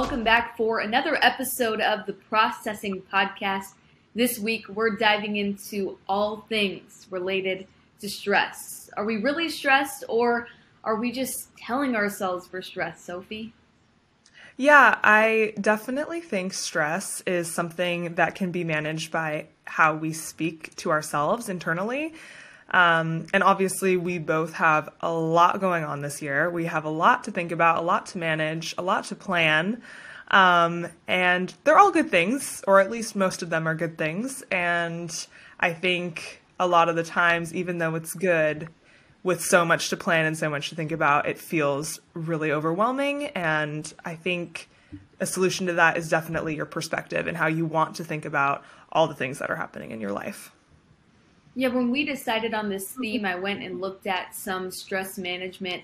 Welcome back for another episode of the Processing Podcast. This week, we're diving into all things related to stress. Are we really stressed, or are we just telling ourselves we're stressed, Sophie? Yeah, I definitely think stress is something that can be managed by how we speak to ourselves internally. Um, and obviously, we both have a lot going on this year. We have a lot to think about, a lot to manage, a lot to plan. Um, and they're all good things, or at least most of them are good things. And I think a lot of the times, even though it's good, with so much to plan and so much to think about, it feels really overwhelming. And I think a solution to that is definitely your perspective and how you want to think about all the things that are happening in your life. Yeah, when we decided on this theme, I went and looked at some stress management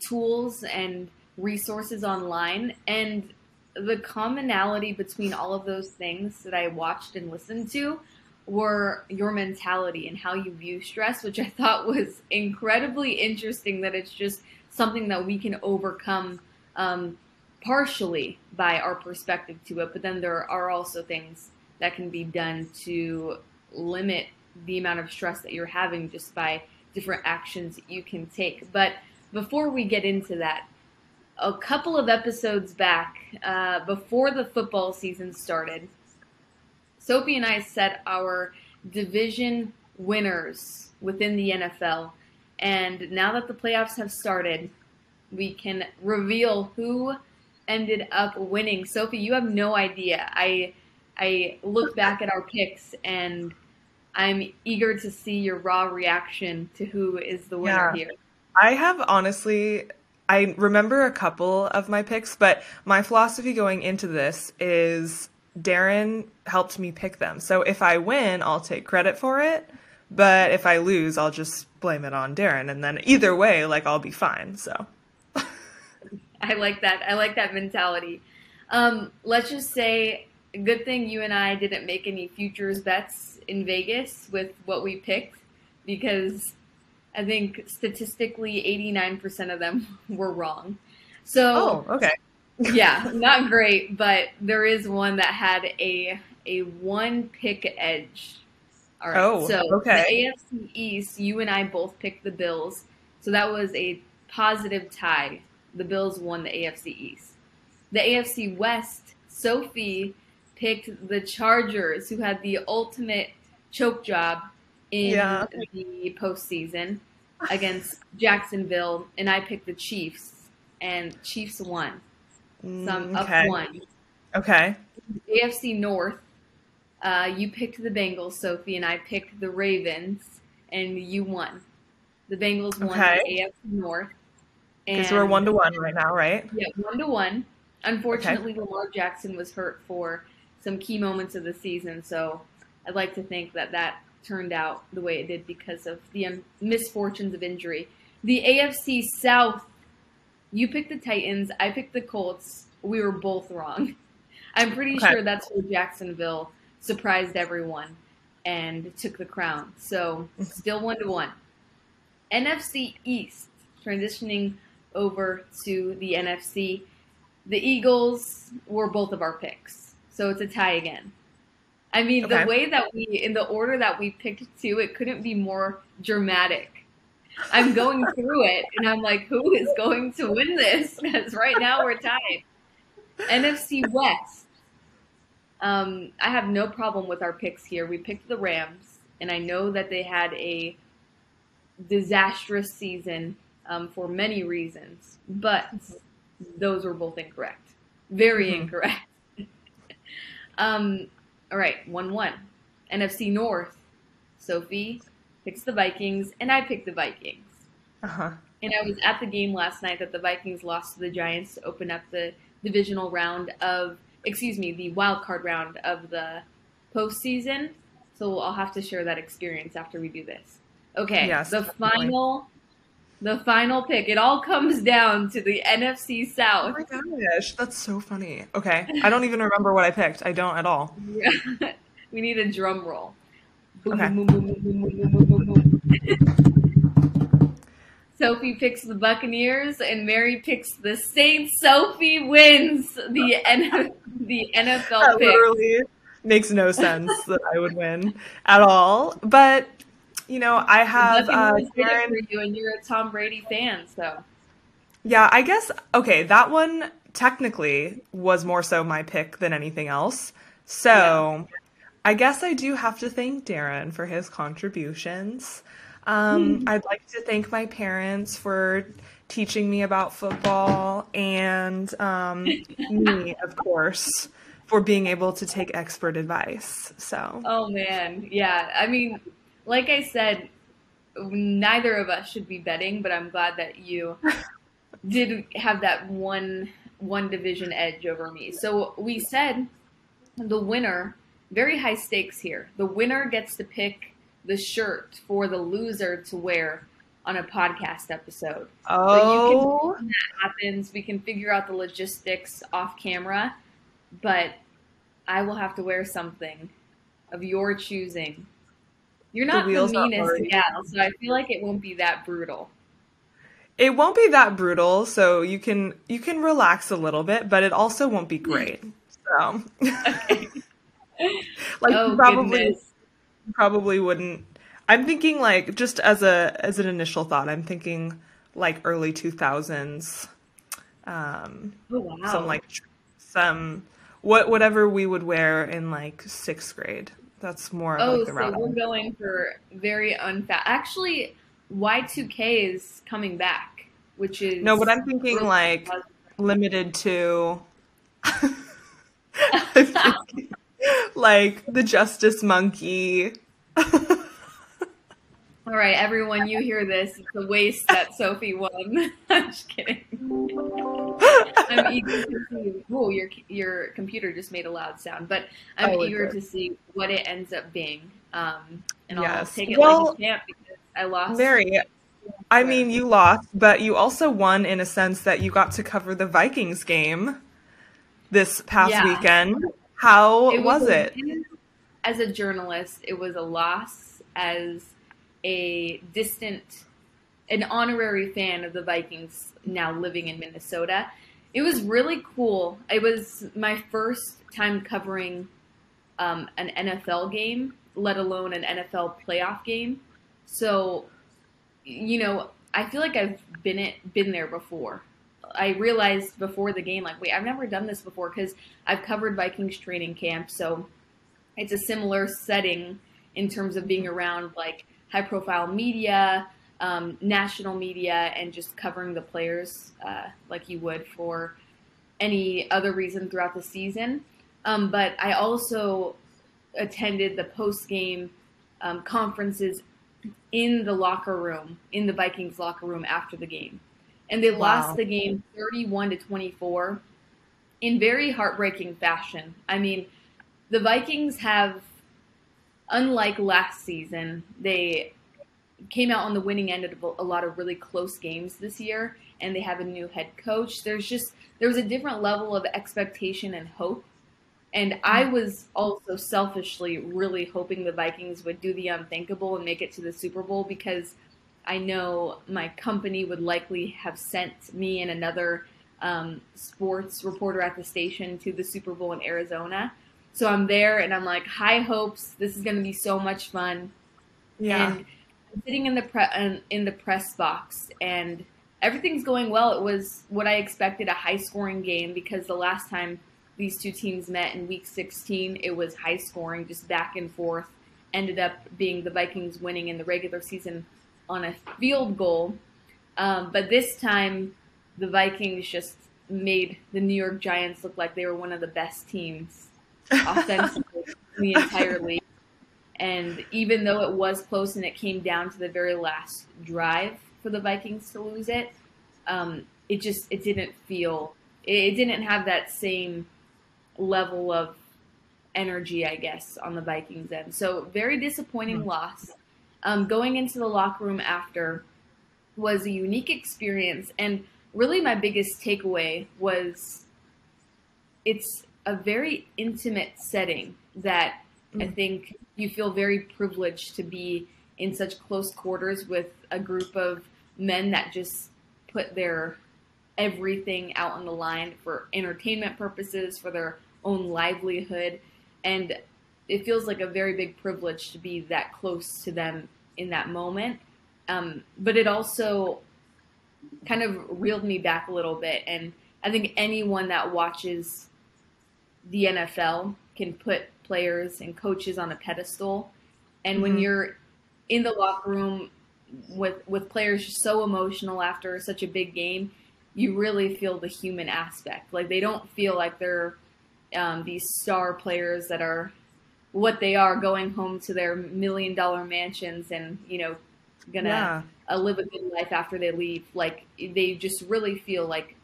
tools and resources online. And the commonality between all of those things that I watched and listened to were your mentality and how you view stress, which I thought was incredibly interesting that it's just something that we can overcome um, partially by our perspective to it. But then there are also things that can be done to limit the amount of stress that you're having just by different actions that you can take. But before we get into that, a couple of episodes back, uh, before the football season started, Sophie and I set our division winners within the NFL. And now that the playoffs have started, we can reveal who ended up winning. Sophie, you have no idea. I I look back at our picks and I'm eager to see your raw reaction to who is the winner yeah. here. I have honestly I remember a couple of my picks, but my philosophy going into this is Darren helped me pick them. So if I win, I'll take credit for it. But if I lose, I'll just blame it on Darren. And then either way, like I'll be fine. So I like that. I like that mentality. Um, let's just say, good thing you and I didn't make any futures bets in Vegas with what we picked because I think statistically 89% of them were wrong. So, oh, okay yeah, not great, but there is one that had a a one pick edge. All right. Oh, so okay. the AFC East, you and I both picked the Bills, so that was a positive tie. The Bills won the AFC East. The AFC West, Sophie picked the Chargers, who had the ultimate choke job in yeah. the postseason against Jacksonville, and I picked the Chiefs, and Chiefs won. Mm, some okay. up one. Okay. AFC North. Uh, you picked the Bengals, Sophie, and I picked the Ravens, and you won. The Bengals won okay. the AFC North. Because we're one to one right now, right? Yeah, one to one. Unfortunately, okay. Lamar Jackson was hurt for some key moments of the season, so I'd like to think that that turned out the way it did because of the um, misfortunes of injury. The AFC South you picked the Titans. I picked the Colts. We were both wrong. I'm pretty okay. sure that's where Jacksonville surprised everyone and took the crown. So still one to one. NFC East transitioning over to the NFC. The Eagles were both of our picks, so it's a tie again. I mean, okay. the way that we, in the order that we picked two, it couldn't be more dramatic. I'm going through it and I'm like, who is going to win this? Because right now we're tied. NFC West. Um, I have no problem with our picks here. We picked the Rams, and I know that they had a disastrous season um, for many reasons, but those were both incorrect. Very mm-hmm. incorrect. Um, all right, 1 1. NFC North. Sophie, picks the Vikings, and I pick the Vikings. Uh-huh. And I was at the game last night that the Vikings lost to the Giants to open up the divisional round of, excuse me, the wild card round of the postseason. So I'll have to share that experience after we do this. Okay, yes, the definitely. final, the final pick. It all comes down to the NFC oh South. Oh my gosh, that's so funny. Okay, I don't even remember what I picked. I don't at all. Yeah. we need a drum roll. Okay. Sophie picks the Buccaneers and Mary picks the Saints. Sophie wins the N- the NFL that pick. literally makes no sense that I would win at all. But you know, I have uh, Darren. for you, and you're a Tom Brady fan, so Yeah, I guess okay, that one technically was more so my pick than anything else. So I guess I do have to thank Darren for his contributions. Um, I'd like to thank my parents for teaching me about football and um, me, of course, for being able to take expert advice. So, Oh man, yeah. I mean, like I said, neither of us should be betting, but I'm glad that you did have that one one division edge over me. So we said the winner, very high stakes here. The winner gets to pick the shirt for the loser to wear on a podcast episode. oh, That happens. We can figure out the logistics off camera, but I will have to wear something of your choosing. You're not the, are meanest gal, so I feel like it won't be that brutal. it won't be that brutal, so you can you can relax a little bit, but it also won't be great. So, like oh probably goodness. probably wouldn't. I'm thinking like just as a as an initial thought, I'm thinking like early 2000s, um, Oh wow. some like some what whatever we would wear in like sixth grade. That's more Oh, like so we're going for very unfat. Actually, Y2K is coming back, which is No, but I'm thinking really like positive. limited to thinking, like the Justice Monkey. All right, everyone, you hear this? It's a waste that Sophie won. I'm just kidding. I'm eager to see. Oh, your your computer just made a loud sound, but I'm Oh, eager to see what it ends up being. Um, and I'll take it Well, like a champ because I lost. Mary, I mean, you lost, but you also won in a sense that you got to cover the Vikings game this past Yeah. weekend. How was, a it? As a journalist, it was a loss. As a distant, an honorary fan of the Vikings now living in Minnesota, it was really cool. It was my first time covering um, an NFL game, let alone an NFL playoff game. So, you know, I feel like I've been it, been there before. I realized before the game, like, wait, I've never done this before because I've covered Vikings training camp, so it's a similar setting in terms of being around like high profile media, um, national media, and just covering the players uh, like you would for any other reason throughout the season. Um, but I also attended the post game um, conferences in the locker room, in the Vikings locker room after the game. And they Wow. lost the game 31 to 24 in very heartbreaking fashion. I mean, the Vikings have, unlike last season, they came out on the winning end of a lot of really close games this year, and they have a new head coach. There's just there was a different level of expectation and hope. And I was also selfishly really hoping the Vikings would do the unthinkable and make it to the Super Bowl because I know my company would likely have sent me and another um, sports reporter at the station to the Super Bowl in Arizona. So I'm there and I'm like, high hopes. This is going to be so much fun. Yeah. And sitting in the pre- in- in the press box, and everything's going well. It was what I expected a high scoring game because the last time these two teams met in Week 16, it was high scoring, just back and forth. Ended up being the Vikings winning in the regular season on a field goal, um, but this time the Vikings just made the New York Giants look like they were one of the best teams offensively in the entire league. And even though it was close and it came down to the very last drive for the Vikings to lose it, um, it just it didn't feel it, it didn't have that same level of energy, I guess, on the Vikings end. So very disappointing Hmm. loss. Um, going into the locker room after was a unique experience, and really my biggest takeaway was it's a very intimate setting that I Mm. think you feel very privileged to be in such close quarters with a group of men that just put their everything out on the line for entertainment purposes, for their own livelihood, and it feels like a very big privilege to be that close to them in that moment. Um, but it also kind of reeled me back a little bit, and I think anyone that watches the NFL can put players and coaches on a pedestal. And mm-hmm. when you're in the locker room with with players so emotional after such a big game, you really feel the human aspect. Like they don't feel like they're um, these star players that are what they are going home to their million dollar mansions and you know gonna yeah. uh, live a good life after they leave. Like they just really feel like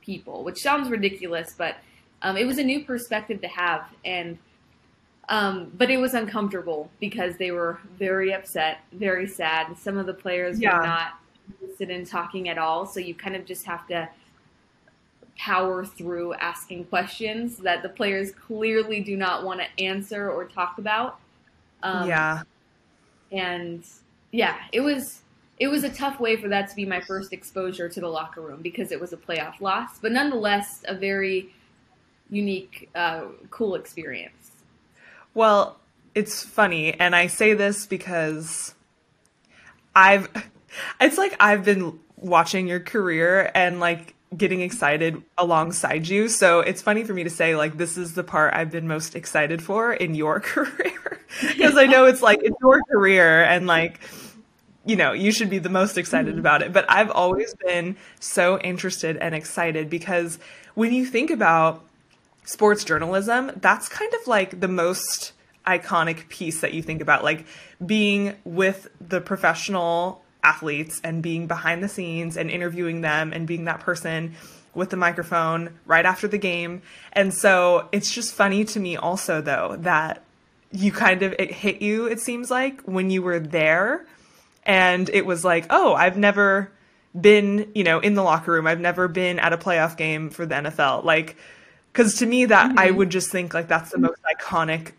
people, which sounds ridiculous, but um, it was a new perspective to have, and um, but it was uncomfortable because they were very upset, very sad. Some of the players yeah. were not interested in talking at all, so you kind of just have to power through asking questions that the players clearly do not want to answer or talk about. Um, yeah, and yeah, it was it was a tough way for that to be my first exposure to the locker room because it was a playoff loss, but nonetheless a very unique, uh, cool experience. Well, it's funny, and I say this because I've, it's like I've been watching your career and like getting excited alongside you. So it's funny for me to say like this is the part I've been most excited for in your career because I know it's like it's your career and like you know, you should be the most excited mm-hmm. about it. But I've always been so interested and excited because when you think about sports journalism, that's kind of like the most iconic piece that you think about, like being with the professional athletes and being behind the scenes and interviewing them and being that person with the microphone right after the game. And so it's just funny to me also though that you kind of it hit you it seems like when you were there and it was like, "Oh, I've never been, you know, in the locker room. I've never been at a playoff game for the NFL." Like cuz to me that mm-hmm. I would just think like that's the most iconic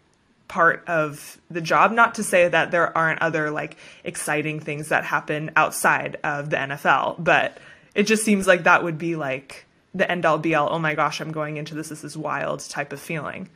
part of the job. Not to say that there aren't other like exciting things that happen outside of the NFL, but it just seems like that would be like the end all be all. Oh my gosh, I'm going into this. This is wild type of feeling.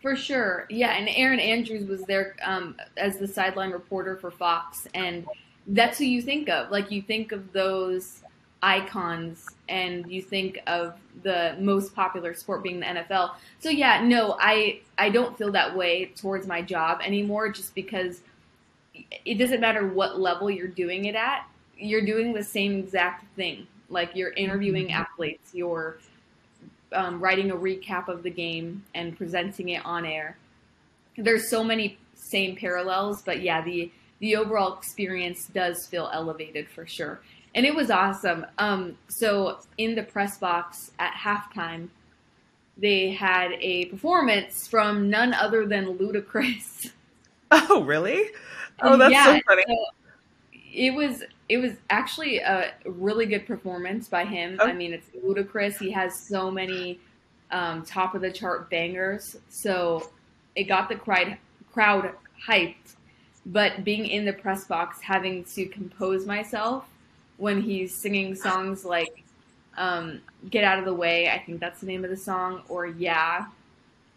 For sure, yeah. And Erin Andrews was there um, as the sideline reporter for Fox, and that's who you think of. Like you think of those icons and you think of the most popular sport being the NFL. So yeah, no, I I don't feel that way towards my job anymore just because it doesn't matter what level you're doing it at. You're doing the same exact thing. Like you're interviewing mm-hmm. athletes, you're um, writing a recap of the game and presenting it on air. There's so many same parallels, but yeah, the the overall experience does feel elevated for sure and it was awesome. Um, so in the press box at halftime, they had a performance from none other than Ludacris. Oh, really? Oh, that's yeah, so funny. So it was it was actually a really good performance by him. Oh. I mean, it's Ludacris. He has so many um, top of the chart bangers, so it got the crowd crowd hyped. But being in the press box, having to compose myself when he's singing songs like um, "Get Out of the Way," I think that's the name of the song, or "Yeah,"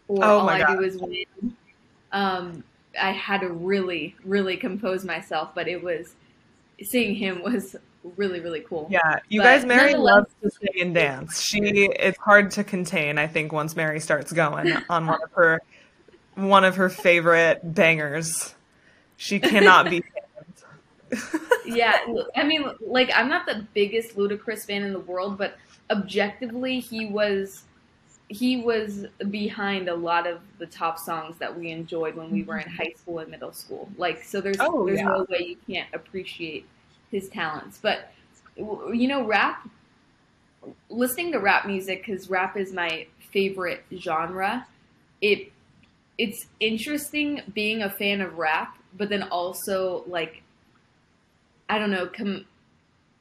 or oh "All I God. Do Is Win." Um, I had to really, really compose myself, but it was seeing him was really, really cool. Yeah, you but guys, Mary loves to sing and dance. She, it's hard to contain. I think once Mary starts going on one of her, one of her favorite bangers, she cannot be yeah, I mean, like I'm not the biggest Ludacris fan in the world, but objectively, he was he was behind a lot of the top songs that we enjoyed when we were in high school and middle school. Like, so there's oh, there's yeah. no way you can't appreciate his talents. But you know, rap. Listening to rap music because rap is my favorite genre. It it's interesting being a fan of rap, but then also like I don't know, com-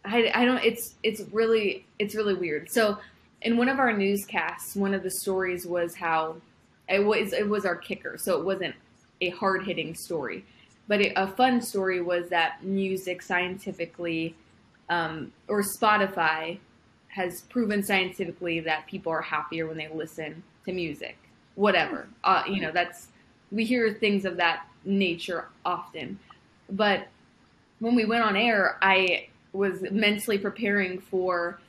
I, I don't, it's, it's really, it's really weird. So in one of our newscasts, one of the stories was how it was, it was our kicker. So it wasn't a hard hitting story, but it, a fun story was that music scientifically um, or Spotify has proven scientifically that people are happier when they listen to music. Whatever, uh, you know, that's we hear things of that nature often. But when we went on air, I was mentally preparing for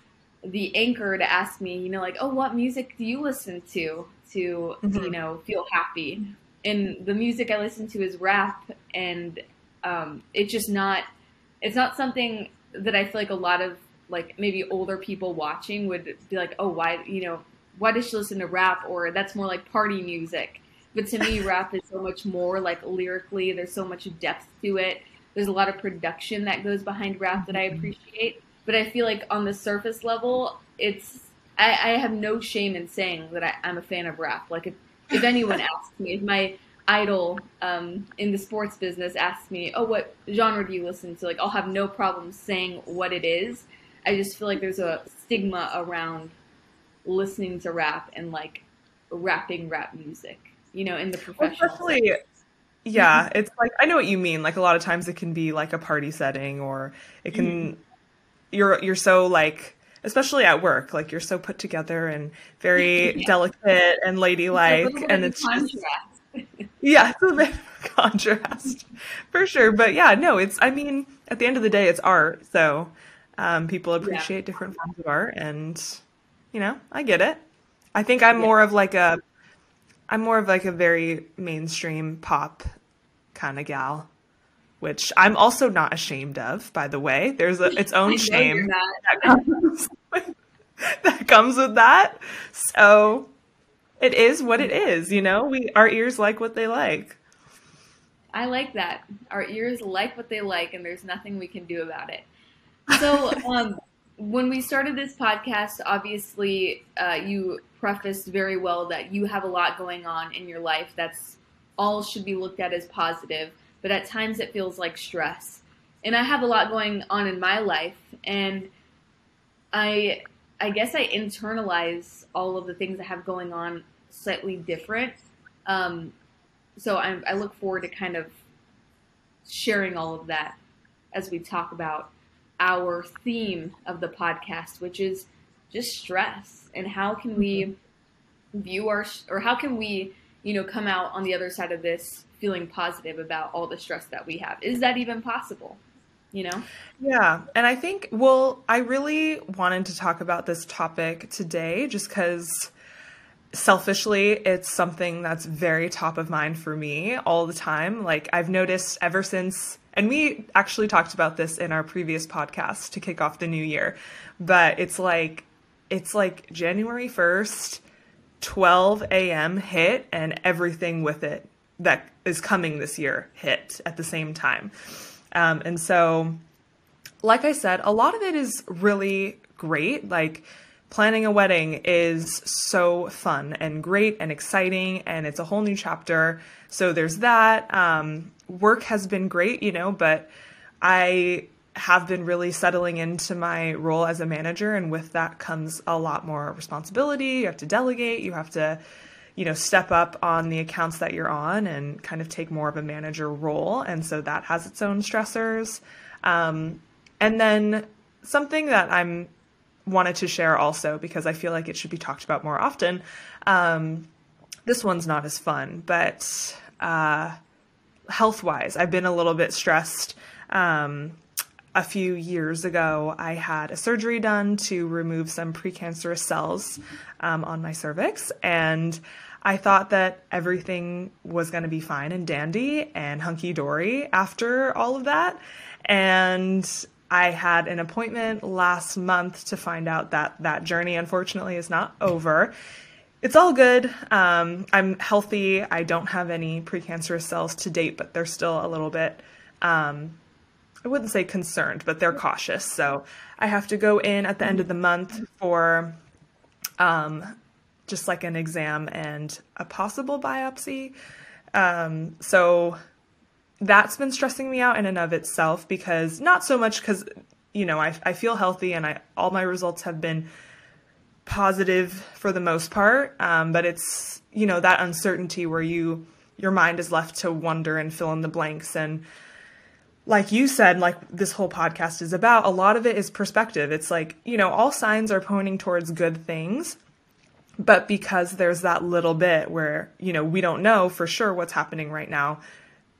the anchor to ask me, you know, like, oh, what music do you listen to to, mm-hmm. you know, feel happy? And the music I listen to is rap, and um, it's just not, it's not something that I feel like a lot of like maybe older people watching would be like, oh, why, you know, why does she listen to rap? Or that's more like party music. But to me, rap is so much more like lyrically. There's so much depth to it. There's a lot of production that goes behind rap that I mm-hmm. appreciate. But I feel like on the surface level, it's I, I have no shame in saying that I, am a fan of rap. Like if if anyone asks me, if my idol um, in the sports business asks me, "Oh, what genre do you listen to?" Like I'll have no problem saying what it is I just feel like there's a stigma around listening to rap and like rapping rap music, you know, in the professional. Especially, yeah, it's like I know what you mean. Like a lot of times it can be like a party setting, or it can. Mm-hmm. You're you're so like especially at work like you're so put together and very yeah. delicate and ladylike and it's just yeah it's a bit of contrast for sure but yeah no it's i mean at the end of the day it's art so um, people appreciate yeah. different forms of art, and you know, I get it. I think I'm yeah. more of like a, I'm more of like a very mainstream pop kind of gal, which I'm also not ashamed of. By the way, there's a, its own shame that comes, that comes with that. So it is what it is. You know, we our ears like what they like. I like that. Our ears like what they like, and there's nothing we can do about it. So, um, when we started this podcast, obviously, uh, you prefaced very well that you have a lot going on in your life that's all should be looked at as positive, but at times it feels like stress. And I have a lot going on in my life, and I, I guess I internalize all of the things I have going on slightly different. Um, so I, I look forward to kind of sharing all of that as we talk about our theme of the podcast, which is just stress and how can we mm-hmm. view our or how can we you know come out on the other side of this feeling positive about all the stress that we have? Is that even possible? You know? Yeah and i think well i really wanted to talk about this topic today just because selfishly it's something that's very top of mind for me all the time like i've noticed ever since and we actually talked about this in our previous podcast to kick off the new year. But it's like it's like January 1st, 12 a.m. hit and everything with it that is coming this year hit at the same time. Um, and so, like I said, a lot of it is really great. Like, planning a wedding is so fun and great and exciting, and it's a whole new chapter. So, there's that. Um, work has been great, you know, but I have been really settling into my role as a manager and with that comes a lot more responsibility. You have to delegate, you have to you know step up on the accounts that you're on and kind of take more of a manager role and so that has its own stressors um, and then something that i'm wanted to share also because i feel like it should be talked about more often um, this one's not as fun but uh, health wise, I've been a little bit stressed. Um, a few years ago, I had a surgery done to remove some precancerous cells um, on my cervix, and I thought that everything was going to be fine and dandy and hunky dory after all of that. And I had an appointment last month to find out that that journey, unfortunately, is not over it's all good. Um, I'm healthy. I don't have any precancerous cells to date, but they're still a little bit, um, I wouldn't say concerned, but they're cautious. So I have to go in at the end of the month for um, just like an exam and a possible biopsy. Um, so that's been stressing me out in and of itself because not so much because, you know, I, I feel healthy and I all my results have been positive for the most part, um, but it's you know that uncertainty where you your mind is left to wonder and fill in the blanks and like you said, like this whole podcast is about, a lot of it is perspective. It's like, you know, all signs are pointing towards good things. But because there's that little bit where, you know, we don't know for sure what's happening right now,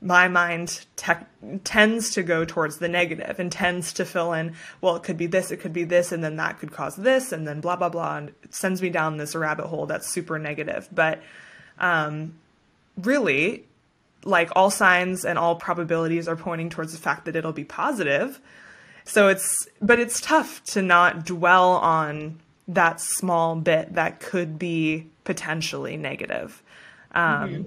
my mind te- tends to go towards the negative and tends to fill in, well, it could be this, it could be this, and then that could cause this, and then blah, blah, blah. And it sends me down this rabbit hole that's super negative. But um, really, like all signs and all probabilities are pointing towards the fact that it'll be positive. So it's, but it's tough to not dwell on that small bit that could be potentially negative. Um, mm-hmm.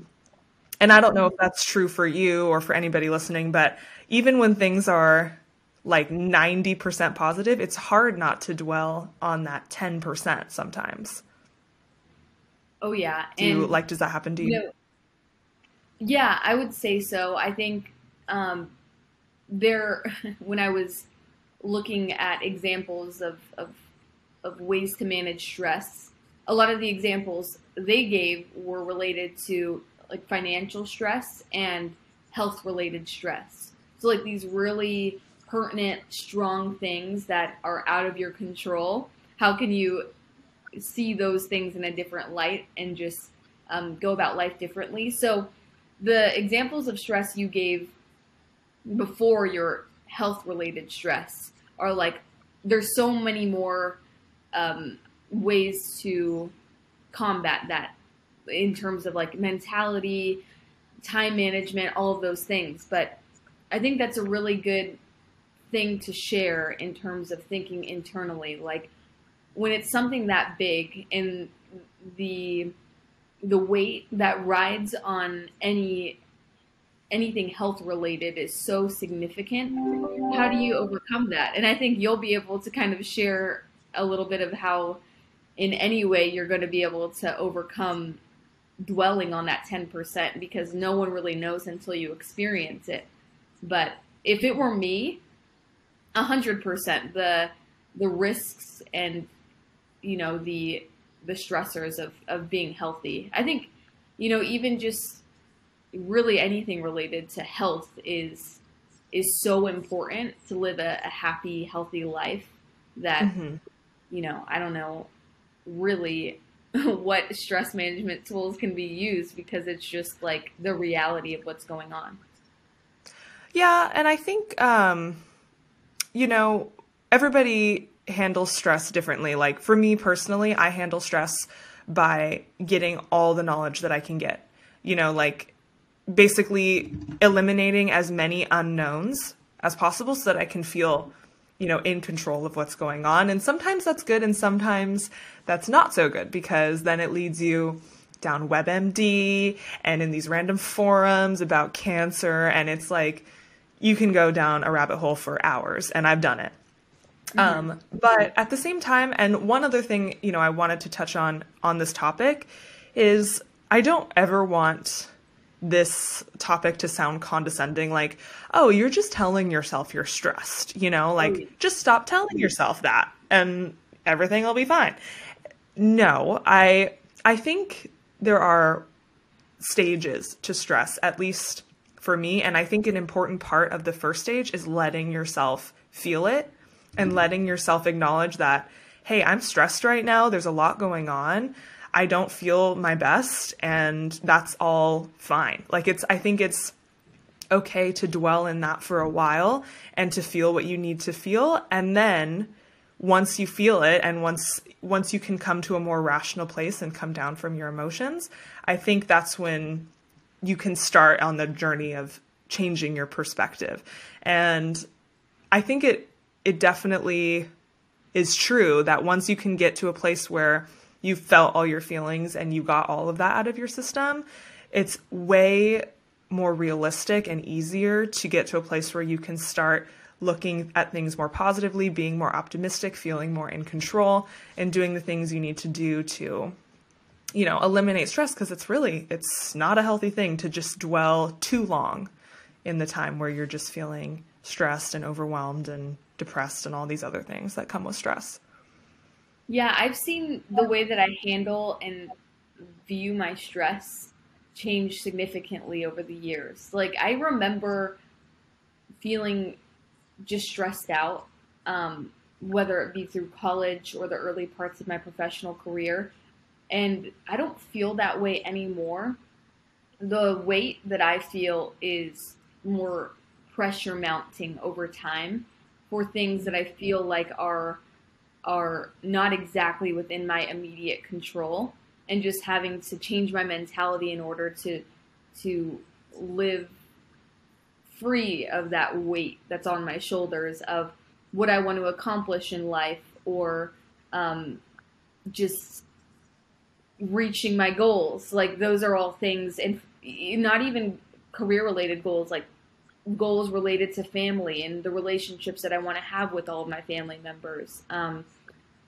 And I don't know if that's true for you or for anybody listening, but even when things are like 90% positive, it's hard not to dwell on that 10% sometimes. Oh yeah. Do and, you, like does that happen to you? you know, yeah, I would say so. I think um, there when I was looking at examples of, of of ways to manage stress, a lot of the examples they gave were related to like financial stress and health related stress. So like these really pertinent, strong things that are out of your control. How can you see those things in a different light and just um, go about life differently? So the examples of stress you gave before your health related stress are like there's so many more um, ways to combat that in terms of like mentality, time management, all of those things. But I think that's a really good thing to share in terms of thinking internally. Like when it's something that big and the the weight that rides on any anything health related is so significant. How do you overcome that? And I think you'll be able to kind of share a little bit of how in any way you're going to be able to overcome dwelling on that 10% because no one really knows until you experience it. But if it were me, 100% the the risks and you know the the stressors of of being healthy. I think you know even just really anything related to health is is so important to live a, a happy, healthy life that mm-hmm you know, I don't know really what stress management tools can be used because it's just like the reality of what's going on. Yeah, and I think um you know, everybody handles stress differently. Like for me personally, I handle stress by getting all the knowledge that I can get. You know, like basically eliminating as many unknowns as possible so that I can feel you know, in control of what's going on. And sometimes that's good and sometimes that's not so good because then it leads you down WebMD and in these random forums about cancer. And it's like you can go down a rabbit hole for hours, and I've done it. Mm-hmm. Um, but at the same time, and one other thing, you know, I wanted to touch on on this topic is I don't ever want this topic to sound condescending like oh you're just telling yourself you're stressed you know? Like oh, just stop telling mm. yourself that and everything will be fine. No i i think there are stages to stress at least for me and i think an important part of the first stage is letting yourself feel it and mm. letting yourself acknowledge that hey i'm stressed right now. There's a lot going on I don't feel my best and that's all fine. Like it's I think it's okay to dwell in that for a while and to feel what you need to feel and then once you feel it and once once you can come to a more rational place and come down from your emotions, I think that's when you can start on the journey of changing your perspective. And I think it it definitely is true that once you can get to a place where you felt all your feelings and you got all of that out of your system, it's way more realistic and easier to get to a place where you can start looking at things more positively, being more optimistic, feeling more in control, and doing the things you need to do to you know, eliminate stress because it's really it's not a healthy thing to just dwell too long in the time where you're just feeling stressed and overwhelmed and depressed and all these other things that come with stress. Yeah, I've seen the way that I handle and view my stress change significantly over the years. Like I remember feeling just stressed out, um, whether it be through college or the early parts of my professional career. And I don't feel that way anymore. The weight that I feel is more pressure mounting over time for things that I feel like are are not exactly within my immediate control and just having to change my mentality in order to to live free of that weight that's on my shoulders of what I want to accomplish in life or um, just reaching my goals. Like those are all things, and not even career related goals, like goals related to family and the relationships that I want to have with all of my family members. Um,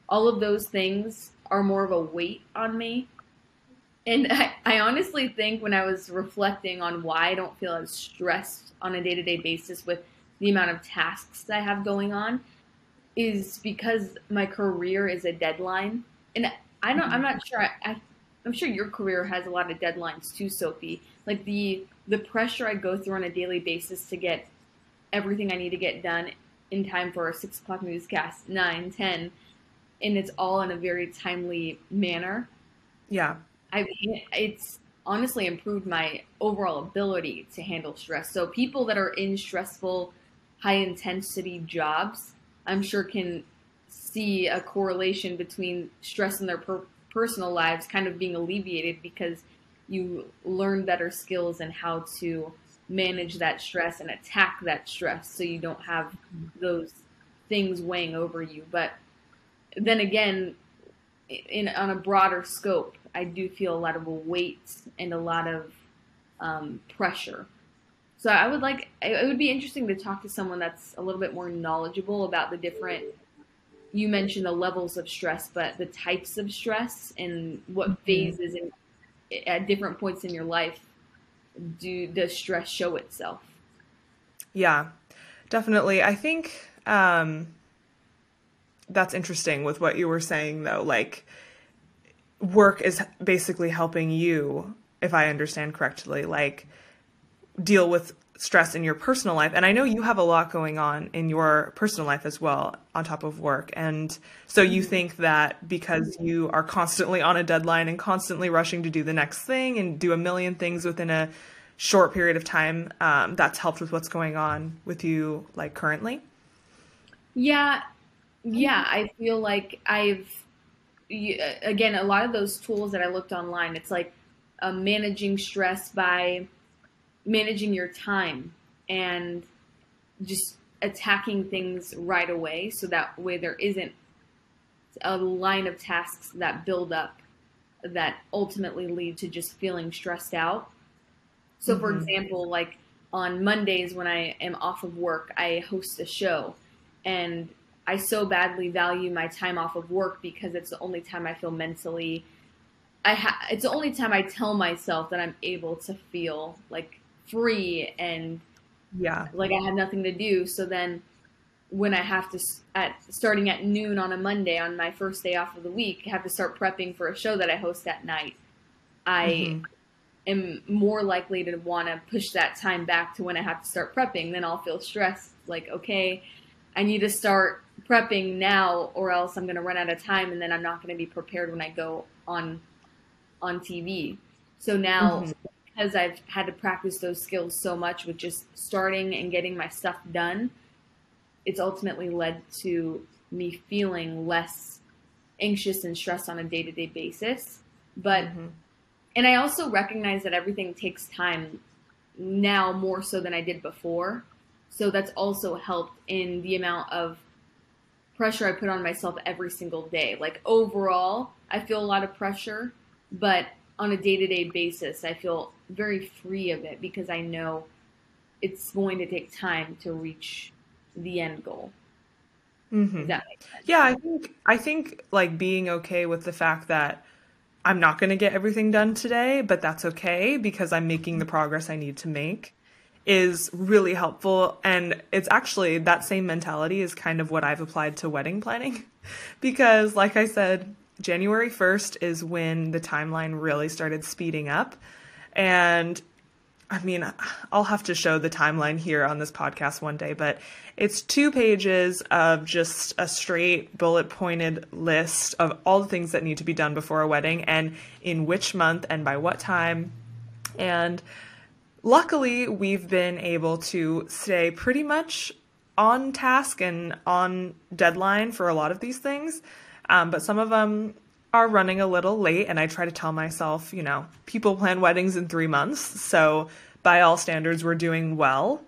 all of those things are more of a weight on me. And I, I honestly think when I was reflecting on why I don't feel as stressed on a day to day basis with the amount of tasks I have going on, is because my career is a deadline. And I don't, I'm not sure, I, I, I'm sure your career has a lot of deadlines too, Sophie. Like the, the pressure I go through on a daily basis to get everything I need to get done in time for a six o'clock newscast, nine, ten, and it's all in a very timely manner. Yeah. I it's honestly improved my overall ability to handle stress. So people that are in stressful, high intensity jobs, I'm sure can see a correlation between stress in their per- personal lives kind of being alleviated because you learn better skills and how to manage that stress and attack that stress so you don't have those things weighing over you. But then again, in on a broader scope, I do feel a lot of weight and a lot of um, pressure. So I would like it would be interesting to talk to someone that's a little bit more knowledgeable about the different. You mentioned the levels of stress, but the types of stress and what mm-hmm. phases and at different points in your life do does stress show itself? Yeah, definitely. I think um, that's interesting with what you were saying, though. Like, work is basically helping you, if I understand correctly, like deal with stress in your personal life. And I know you have a lot going on in your personal life as well, on top of work. And so you think that because you are constantly on a deadline and constantly rushing to do the next thing and do a million things within a short period of time, um, that's helped with what's going on with you, like currently? Yeah. Yeah. I feel like I've, again, a lot of those tools that I looked online, it's like uh, managing stress by, managing your time and just attacking things right away so that way there isn't a line of tasks that build up that ultimately lead to just feeling stressed out. So, mm-hmm. for example, like on Mondays when I am off of work, I host a show and I so badly value my time off of work because it's the only time I feel mentally I ha- it's the only time I tell myself that I'm able to feel like free and yeah, like I have nothing to do. So then when I have to at starting at noon on a Monday on my first day off of the week, have to start prepping for a show that I host at night. I mm-hmm. am more likely to want to push that time back to when I have to start prepping. Then I'll feel stressed. Like, okay, I need to start prepping now, or else I'm going to run out of time, and then I'm not going to be prepared when I go on on TV. So now mm-hmm because I've had to practice those skills so much with just starting and getting my stuff done, it's ultimately led to me feeling less anxious and stressed on a day to day basis. But, mm-hmm. and I also recognize that everything takes time now more so than I did before. So that's also helped in the amount of pressure I put on myself every single day. Like overall, I feel a lot of pressure, but on a day to day basis, I feel very free of it because I know it's going to take time to reach the end goal. Mm-hmm. Yeah, I think I think like being okay with the fact that I'm not going to get everything done today, but that's okay because I'm making the progress I need to make is really helpful and it's actually that same mentality is kind of what I've applied to wedding planning because like I said January 1st is when the timeline really started speeding up. And I mean, I'll have to show the timeline here on this podcast one day, but it's two pages of just a straight bullet pointed list of all the things that need to be done before a wedding and in which month and by what time. And luckily, we've been able to stay pretty much on task and on deadline for a lot of these things. Um, but some of them are running a little late, and I try to tell myself, you know, people plan weddings in three months, so by all standards, we're doing well.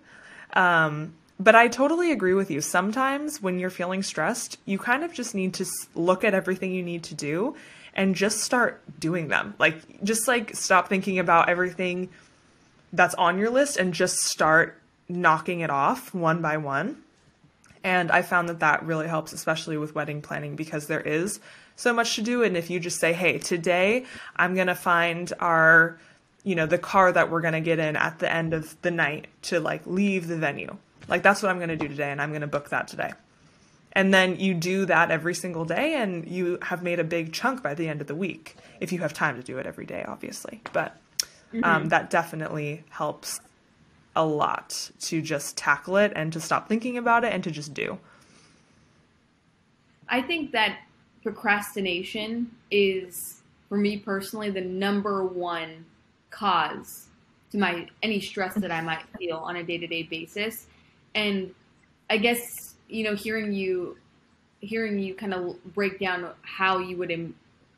Um, but I totally agree with you. Sometimes when you're feeling stressed, you kind of just need to look at everything you need to do and just start doing them. Like, just like stop thinking about everything that's on your list and just start knocking it off one by one. And I found that that really helps, especially with wedding planning, because there is so much to do. And if you just say, hey, today I'm going to find our, you know, the car that we're going to get in at the end of the night to like leave the venue. Like that's what I'm going to do today. And I'm going to book that today. And then you do that every single day and you have made a big chunk by the end of the week if you have time to do it every day, obviously. But um, mm-hmm. that definitely helps a lot to just tackle it and to stop thinking about it and to just do. I think that procrastination is for me personally the number one cause to my any stress that I might feel on a day-to-day basis. And I guess you know hearing you hearing you kind of break down how you would Im-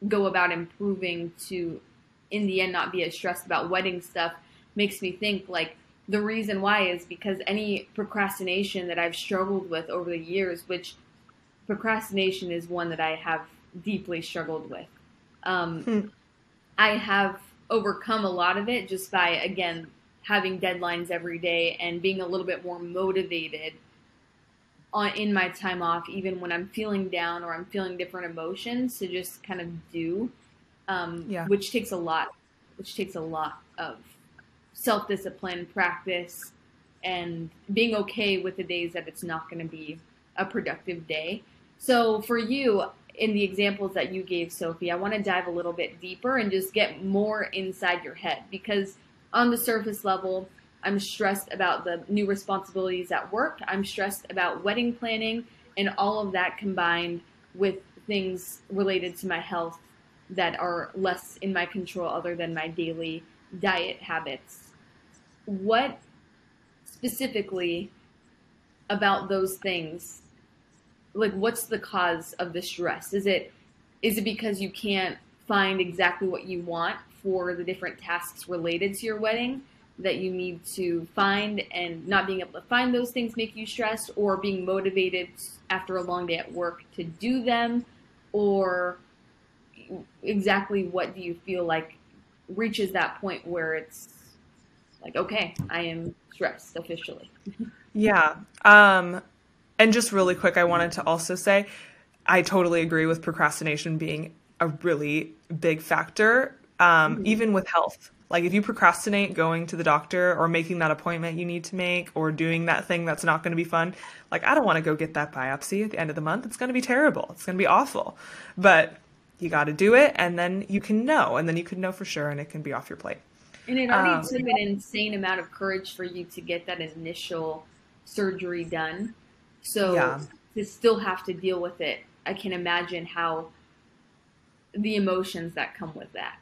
go about improving to in the end not be as stressed about wedding stuff makes me think like the reason why is because any procrastination that I've struggled with over the years which procrastination is one that I have deeply struggled with. Um, hmm. I have overcome a lot of it just by, again, having deadlines every day and being a little bit more motivated on in my time off, even when I'm feeling down or I'm feeling different emotions, to just kind of do, um, yeah. which takes a lot, which takes a lot of self discipline, practice, and being okay with the days that it's not going to be a productive day. So for you, in the examples that you gave, Sophie, I want to dive a little bit deeper and just get more inside your head because on the surface level, I'm stressed about the new responsibilities at work. I'm stressed about wedding planning and all of that combined with things related to my health that are less in my control other than my daily diet habits. What specifically about those things like what's the cause of the stress? Is it is it because you can't find exactly what you want for the different tasks related to your wedding that you need to find? And not being able to find those things make you stressed or being motivated after a long day at work to do them? Or exactly what do you feel like reaches that point where it's like okay i am stressed officially? Yeah um and just really quick, I wanted to also say I totally agree with procrastination being a really big factor, um, mm-hmm. even with health. Like if you procrastinate going to the doctor or making that appointment you need to make or doing that thing that's not going to be fun, like I don't want to go get that biopsy at the end of the month. It's going to be terrible. It's going to be awful. But you got to do it and then you can know and then you can know for sure and it can be off your plate. And it already um, took an insane amount of courage for you to get that initial surgery done. So yeah. to still have to deal with it, I can imagine how the emotions that come with that.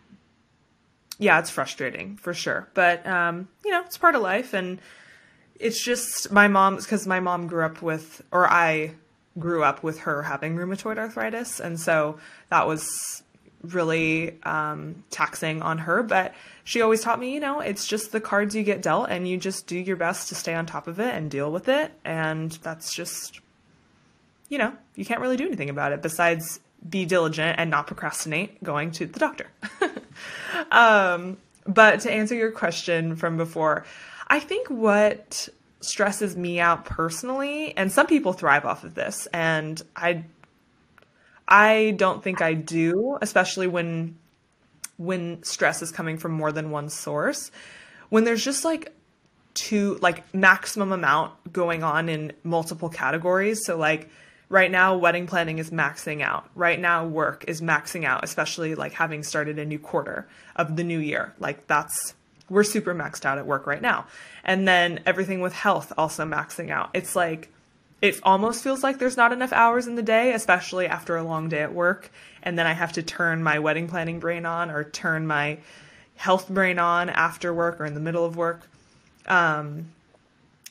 Yeah, it's frustrating for sure. But um, you know, it's part of life and it's just my mom because my mom grew up with or I grew up with her having rheumatoid arthritis and so that was really um, taxing on her but she always taught me you know it's just the cards you get dealt and you just do your best to stay on top of it and deal with it. And that's just you know you can't really do anything about it besides be diligent and not procrastinate going to the doctor. Um, but to answer your question from before i think what stresses me out personally and some people thrive off of this and i I don't think I do, especially when when stress is coming from more than one source. When there's just like two like maximum amount going on in multiple categories. So like right now wedding planning is maxing out. Right now work is maxing out, especially like having started a new quarter of the new year. Like that's we're super maxed out at work right now. And then everything with health also maxing out. It's like, it almost feels like there's not enough hours in the day, especially after a long day at work. And then I have to turn my wedding planning brain on or turn my health brain on after work or in the middle of work. Um,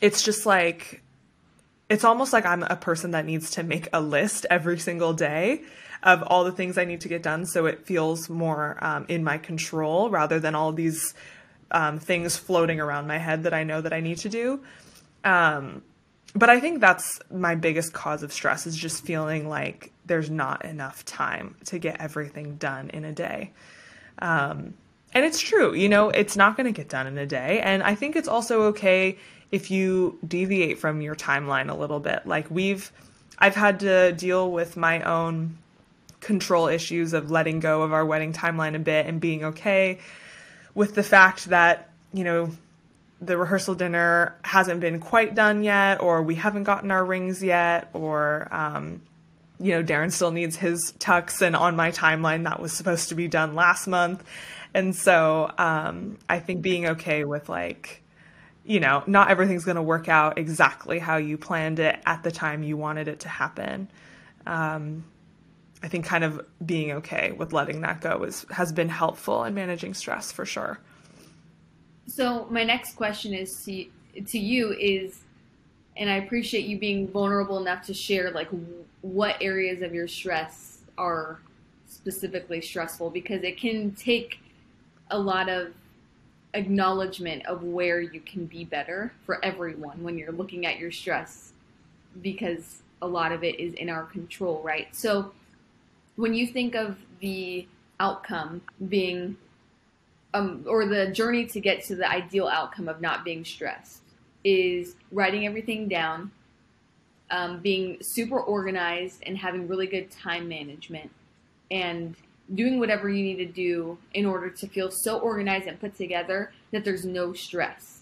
it's just like, it's almost like I'm a person that needs to make a list every single day of all the things I need to get done so it feels more um, in my control rather than all these um, things floating around my head that I know that I need to do. But I think that's my biggest cause of stress is just feeling like there's not enough time to get everything done in a day. Um, and it's true, you know, it's not going to get done in a day. And I think it's also okay if you deviate from your timeline a little bit. Like we've, I've had to deal with my own control issues of letting go of our wedding timeline a bit and being okay with the fact that, you know, the rehearsal dinner hasn't been quite done yet, or we haven't gotten our rings yet, or, um, you know, Darren still needs his tux, and on my timeline, that was supposed to be done last month. And so um, I think being okay with, like, you know, not everything's going to work out exactly how you planned it at the time you wanted it to happen. Um, I think kind of being okay with letting that go is has been helpful in managing stress for sure. So my next question is to to you is, and I appreciate you being vulnerable enough to share like what areas of your stress are specifically stressful because it can take a lot of acknowledgement of where you can be better for everyone when you're looking at your stress because a lot of it is in our control, right? So when you think of the outcome being um, or the journey to get to the ideal outcome of not being stressed is writing everything down um, being super organized and having really good time management and doing whatever you need to do in order to feel so organized and put together that there's no stress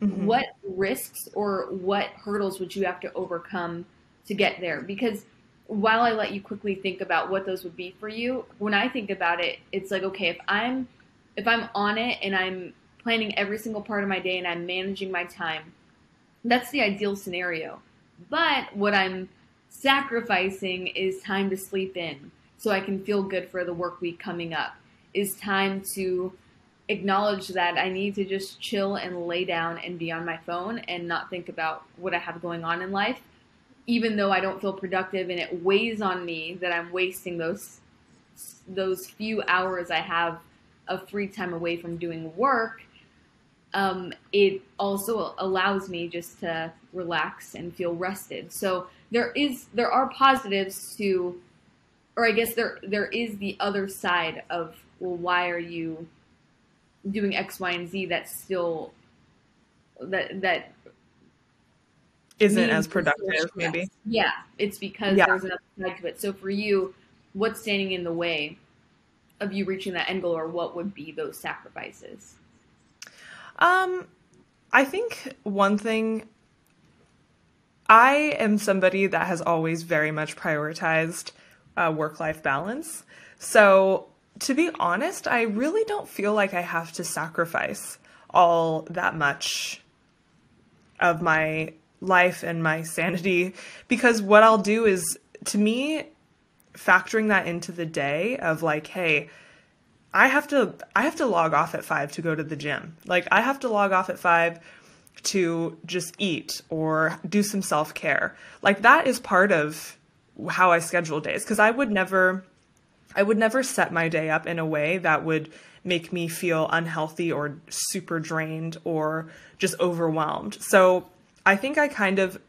mm-hmm. what risks or what hurdles would you have to overcome to get there because while I let you quickly think about what those would be for you, when I think about it, it's like, okay, if I'm if I'm on it and I'm planning every single part of my day and I'm managing my time, that's the ideal scenario. But what I'm sacrificing is time to sleep in so I can feel good for the work week coming up. Is time to acknowledge that I need to just chill and lay down and be on my phone and not think about what I have going on in life even though I don't feel productive and it weighs on me that I'm wasting those those few hours I have of free time away from doing work, um, it also allows me just to relax and feel rested. So there is there are positives to, or I guess there there is the other side of well, why are you doing X, Y, and Z? That's still that that isn't as productive, maybe. Yeah, it's because yeah. there's another side to it. So for you, what's standing in the way of you reaching that end goal, or what would be those sacrifices? Um, I think one thing. I am somebody that has always very much prioritized uh, work life balance. So, to be honest, I really don't feel like I have to sacrifice all that much of my life and my sanity because what I'll do is to me factoring that into the day of like hey I have to I have to log off at 5 to go to the gym. Like I have to log off at 5 to just eat or do some self-care. Like that is part of how I schedule days because I would never I would never set my day up in a way that would make me feel unhealthy or super drained or just overwhelmed. So I think I kind of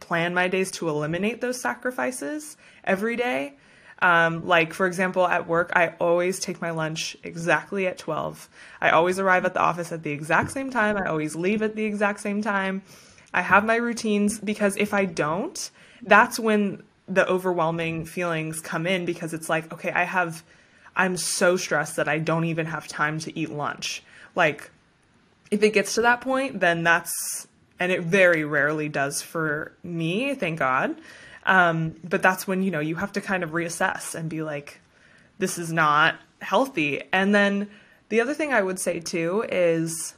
plan my days to eliminate those sacrifices every day. Um, like, for example, at work, I always take my lunch exactly at 12. I always arrive at the office at the exact same time. I always leave at the exact same time. I have my routines because if I don't, that's when the overwhelming feelings come in because it's like, okay, I have, I'm so stressed that I don't even have time to eat lunch. Like, if it gets to that point, then that's and it very rarely does for me, thank God. Um, but that's when you know you have to kind of reassess and be like, this is not healthy. And then the other thing I would say too is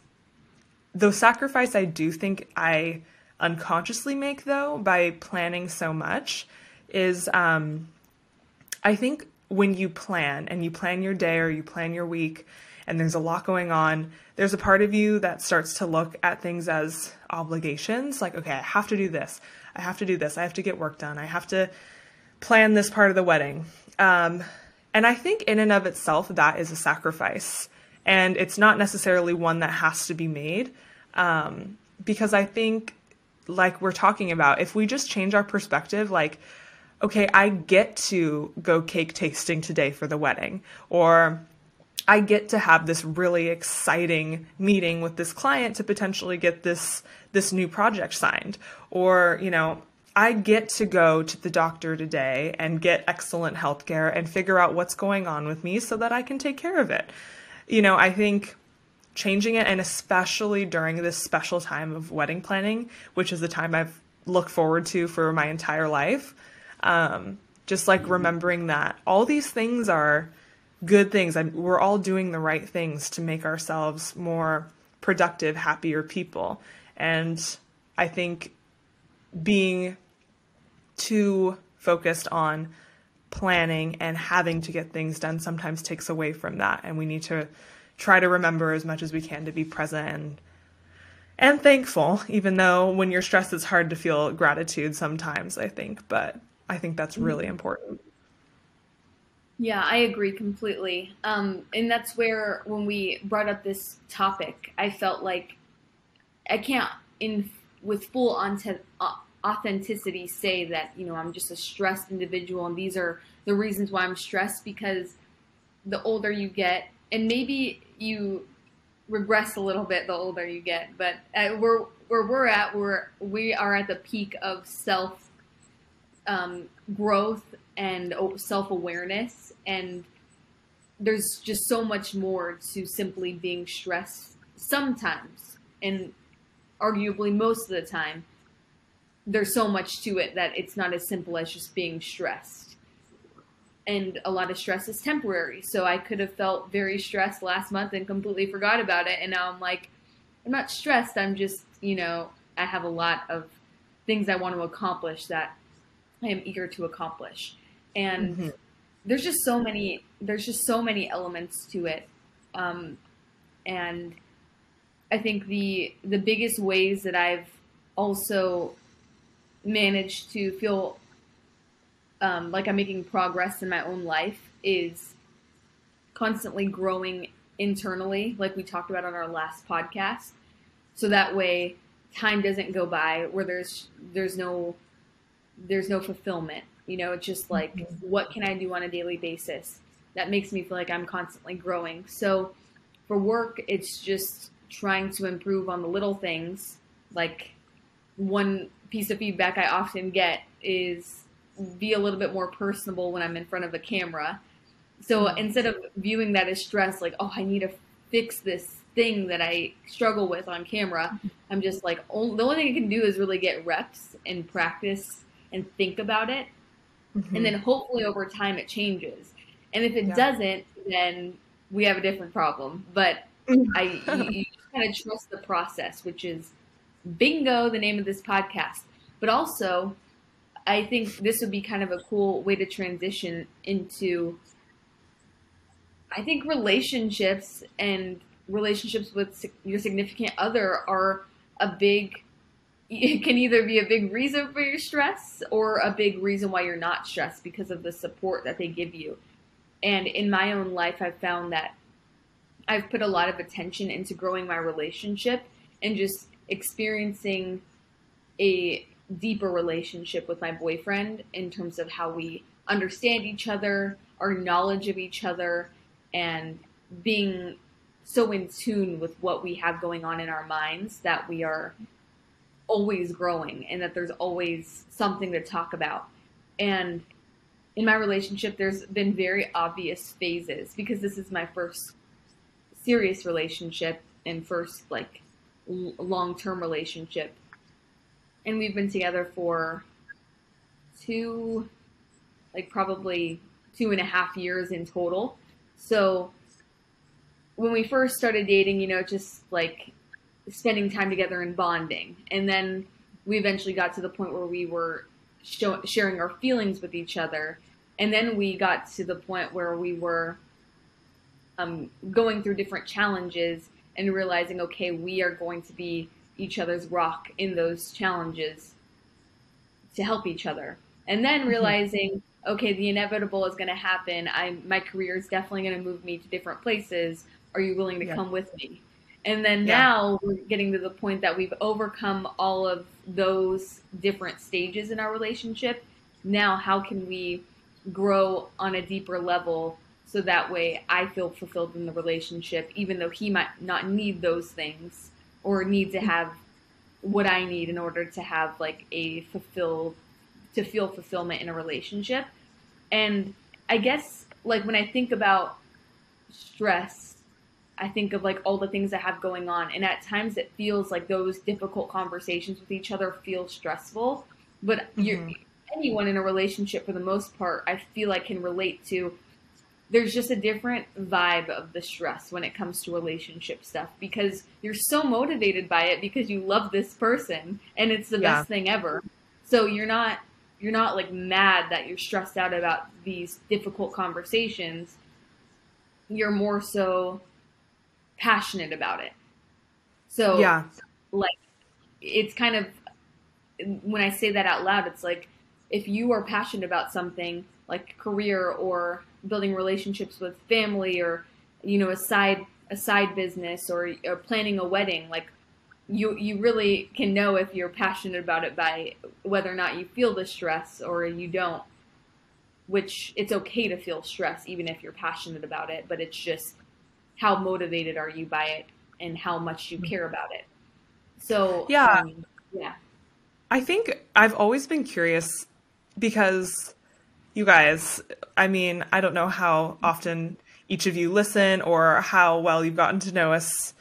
the sacrifice I do think I unconsciously make though by planning so much is um, I think when you plan and you plan your day or you plan your week and there's a lot going on, there's a part of you that starts to look at things as obligations like, okay, I have to do this. I have to do this. I have to get work done. I have to plan this part of the wedding. Um, and I think in and of itself, that is a sacrifice. And it's not necessarily one that has to be made. Um, because I think, like we're talking about, if we just change our perspective, like, okay, I get to go cake tasting today for the wedding, or I get to have this really exciting meeting with this client to potentially get this this new project signed or you know I get to go to the doctor today and get excellent health care and figure out what's going on with me so that I can take care of it. You know, I think changing it and especially during this special time of wedding planning, which is the time I've looked forward to for my entire life, um, just like remembering that all these things are good things and we're all doing the right things to make ourselves more productive, happier people. And I think being too focused on planning and having to get things done sometimes takes away from that. And we need to try to remember as much as we can to be present and and thankful even though when you're stressed it's hard to feel gratitude sometimes i think. But i think that's really mm-hmm. important. Yeah i agree completely. Um, and that's where when we brought up this topic i felt like i can't in with full authenticity say that you know I'm just a stressed individual and these are the reasons why I'm stressed because the older you get and maybe you regress a little bit the older you get but at, we're where we're at we're we are at the peak of self um, growth and self awareness and there's just so much more to simply being stressed sometimes. And arguably most of the time there's so much to it that it's not as simple as just being stressed. And a lot of stress is temporary. So I could have felt very stressed last month and completely forgot about it. And now I'm like, I'm not stressed. I'm just, you know, I have a lot of things I want to accomplish that I am eager to accomplish. And mm-hmm. there's just so many, there's just so many elements to it. Um, and I think the, the biggest ways that I've also managed to feel um, like I'm making progress in my own life is constantly growing internally, like we talked about on our last podcast. So that way, time doesn't go by where there's there's no there's no fulfillment. You know, it's just like mm-hmm. what can I do on a daily basis that makes me feel like I'm constantly growing. So for work, it's just trying to improve on the little things like one piece of feedback I often get is be a little bit more personable when I'm in front of a camera. So mm-hmm. instead of viewing that as stress, like, oh, I need to fix this thing that I struggle with on camera, mm-hmm. I'm just like, oh, the only thing I can do is really get reps and practice and think about it. Mm-hmm. And then hopefully over time it changes. And if it yeah. doesn't, then we have a different problem. But mm-hmm. I, you kind of trust the process, which is bingo, the name of this podcast. But also, I think this would be kind of a cool way to transition into, I think relationships and relationships with your significant other are a big, it can either be a big reason for your stress or a big reason why you're not stressed because of the support that they give you. And in my own life, I've found that I've put a lot of attention into growing my relationship and just experiencing a deeper relationship with my boyfriend in terms of how we understand each other, our knowledge of each other, and being so in tune with what we have going on in our minds that we are always growing and that there's always something to talk about. And in my relationship, there's been very obvious phases because this is my first serious relationship and first like long term relationship. And we've been together for two, like probably two and a half years in total. So when we first started dating, you know, just like spending time together and bonding. And then we eventually got to the point where we were sharing our feelings with each other. And then we got to the point where we were um, going through different challenges and realizing, okay, we are going to be each other's rock in those challenges to help each other. And then mm-hmm. realizing, okay, the inevitable is going to happen. I my career is definitely going to move me to different places. Are you willing to yeah. come with me? And then yeah. now we're getting to the point that we've overcome all of those different stages in our relationship. Now, how can we grow on a deeper level so that way I feel fulfilled in the relationship, even though he might not need those things or need to have what I need in order to have like a fulfilled to feel fulfillment in a relationship. And I guess like when I think about stress, I think of like all the things I have going on and at times it feels like those difficult conversations with each other feel stressful, but mm-hmm. anyone in a relationship for the most part I feel like can relate to there's just a different vibe of the stress when it comes to relationship stuff because you're so motivated by it because you love this person and it's the yeah. best thing ever. So you're not you're not like mad that you're stressed out about these difficult conversations. You're more so passionate about it. So yeah, like it's kind of when I say that out loud, it's like if you are passionate about something like career or building relationships with family or you know a side a side business or, or planning a wedding like you you really can know if you're passionate about it by whether or not you feel the stress or you don't which it's okay to feel stress even if you're passionate about it but it's just how motivated are you by it and how much you care about it. So yeah. um, yeah. I think i've always been curious because you guys, I mean, I don't know how often each of you listen or how well you've gotten to know us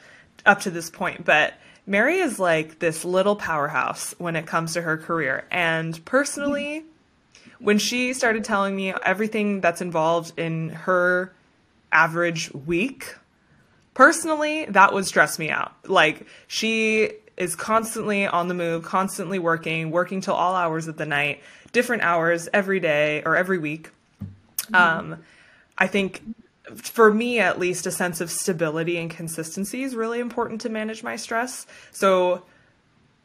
up to this point, but Mary is like this little powerhouse when it comes to her career. And personally, when she started telling me everything that's involved in her average week, personally, that would stress me out. Like, she is constantly on the move, constantly working, working till all hours of the night different hours every day or every week. Mm-hmm. Um, I think for me at least a sense of stability and consistency is really important to manage my stress. So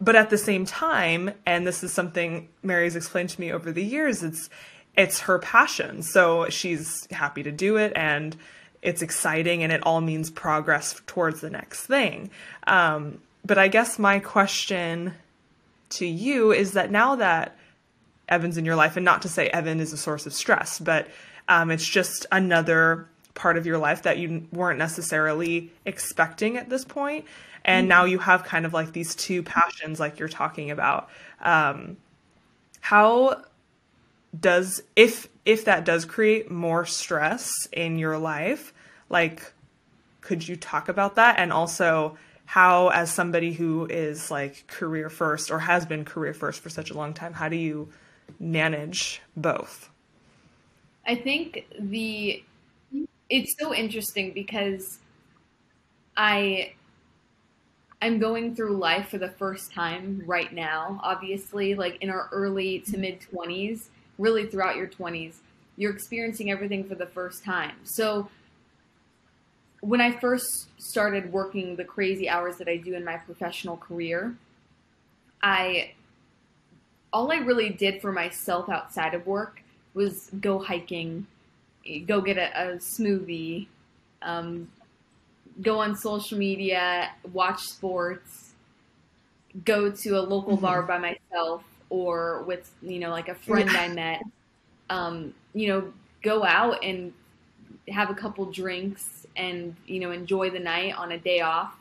but at the same time and this is something Mary's explained to me over the years it's it's her passion. So she's happy to do it and it's exciting and it all means progress towards the next thing. Um, but I guess my question to you is that now that Evan's in your life, and not to say Evan is a source of stress, but um, it's just another part of your life that you weren't necessarily expecting at this point. And mm-hmm. now you have kind of like these two passions, like you're talking about. Um, how does if if that does create more stress in your life, like could you talk about that? And also how as somebody who is like career first or has been career first for such a long time, how do you manage both? I think the it's so interesting because I I'm going through life for the first time right now, obviously, like in our early to mid 20s, really throughout your 20s, you're experiencing everything for the first time. So when I first started working the crazy hours that I do in my professional career, I all I really did for myself outside of work was go hiking, go get a, a smoothie, um, go on social media, watch sports, go to a local mm-hmm. bar by myself or with you know like a friend I met. Um, you know, go out and have a couple drinks and you know enjoy the night on a day off.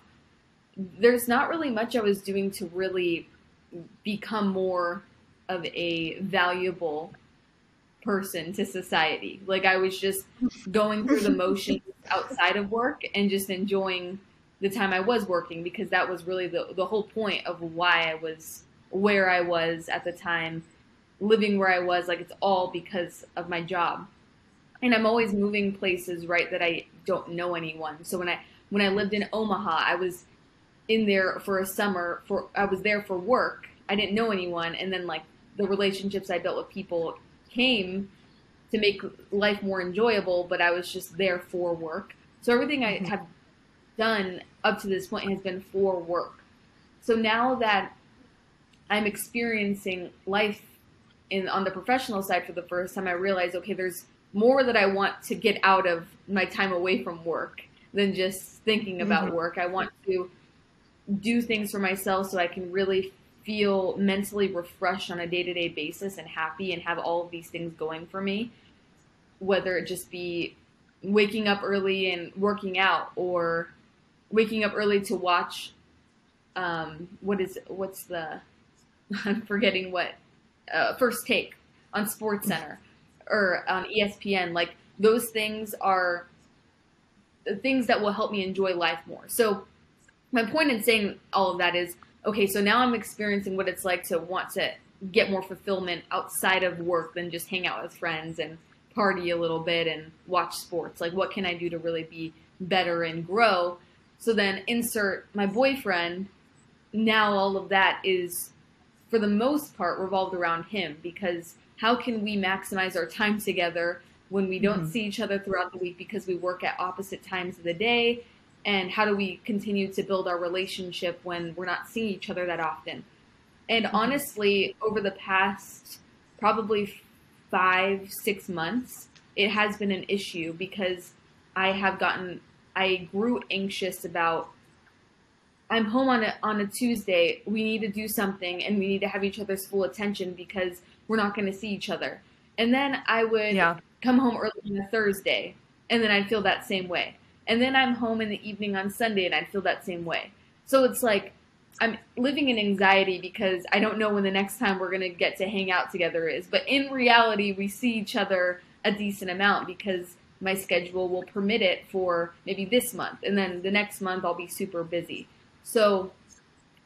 There's not really much I was doing to really become more of a valuable person to society. Like I was just going through the motions outside of work and just enjoying the time I was working because that was really the the whole point of why I was where I was at the time, living where I was. Like it's all because of my job. And I'm always moving places, right, that I don't know anyone. So when I when I lived in Omaha, I was in there for a summer for I was there for work. I didn't know anyone and then like the relationships I built with people came to make life more enjoyable, but I was just there for work. So everything I mm-hmm. have done up to this point has been for work. So now that I'm experiencing life in on the professional side for the first time, I realize okay, there's more that I want to get out of my time away from work than just thinking about mm-hmm. work. I want to do things for myself so I can really feel mentally refreshed on a day to day basis and happy and have all of these things going for me. Whether it just be waking up early and working out or waking up early to watch um, what is what's the I'm forgetting what uh, first take on SportsCenter or on ESPN. Like those things are the things that will help me enjoy life more. So my point in saying all of that is okay. So now I'm experiencing what it's like to want to get more fulfillment outside of work than just hang out with friends and party a little bit and watch sports. Like what can I do to really be better and grow? So then insert my boyfriend. Now all of that is, for the most part, revolved around him because how can we maximize our time together when we don't mm-hmm. see each other throughout the week because we work at opposite times of the day? And how do we continue to build our relationship when we're not seeing each other that often? And mm-hmm. honestly, over the past probably five, six months, it has been an issue because I have gotten I grew anxious about I'm home on a on a Tuesday. We need to do something and we need to have each other's full attention because we're not going to see each other. And then I would yeah. Come home early on a Thursday and then I'd feel that same way. And then I'm home in the evening on Sunday and I'd feel that same way. So it's like I'm living in anxiety because I don't know when the next time we're going to get to hang out together is. But in reality, we see each other a decent amount because my schedule will permit it for maybe this month and then the next month I'll be super busy. So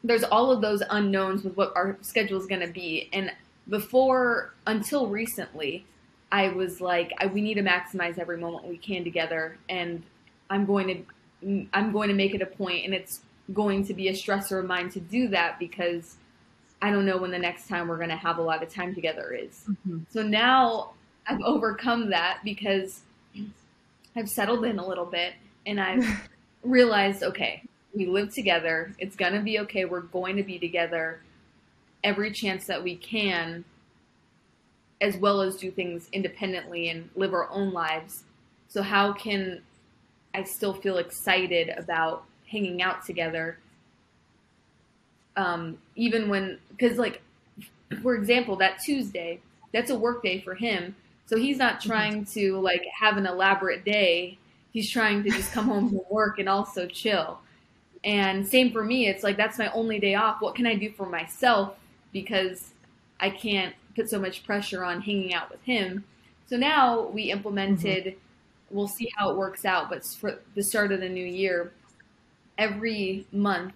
there's all of those unknowns with what our schedule is going to be and before until recently I was like I, we need to maximize every moment we can together and I'm going to I'm going to make it a point and it's going to be a stressor of mine to do that because I don't know when the next time we're going to have a lot of time together is. Mm-hmm. So now I've overcome that because I've settled in a little bit and I've realized, okay, we live together. It's going to be okay. We're going to be together every chance that we can, as well as do things independently and live our own lives. So, how can I still feel excited about hanging out together? Um, even when, because, like, for example, that Tuesday, that's a work day for him. So he's not mm-hmm. trying to like have an elaborate day. He's trying to just come home from work and also chill. And same for me. It's like that's my only day off. What can I do for myself because I can't put so much pressure on hanging out with him. So now we implemented mm-hmm. we'll see how it works out, but for the start of the new year, every month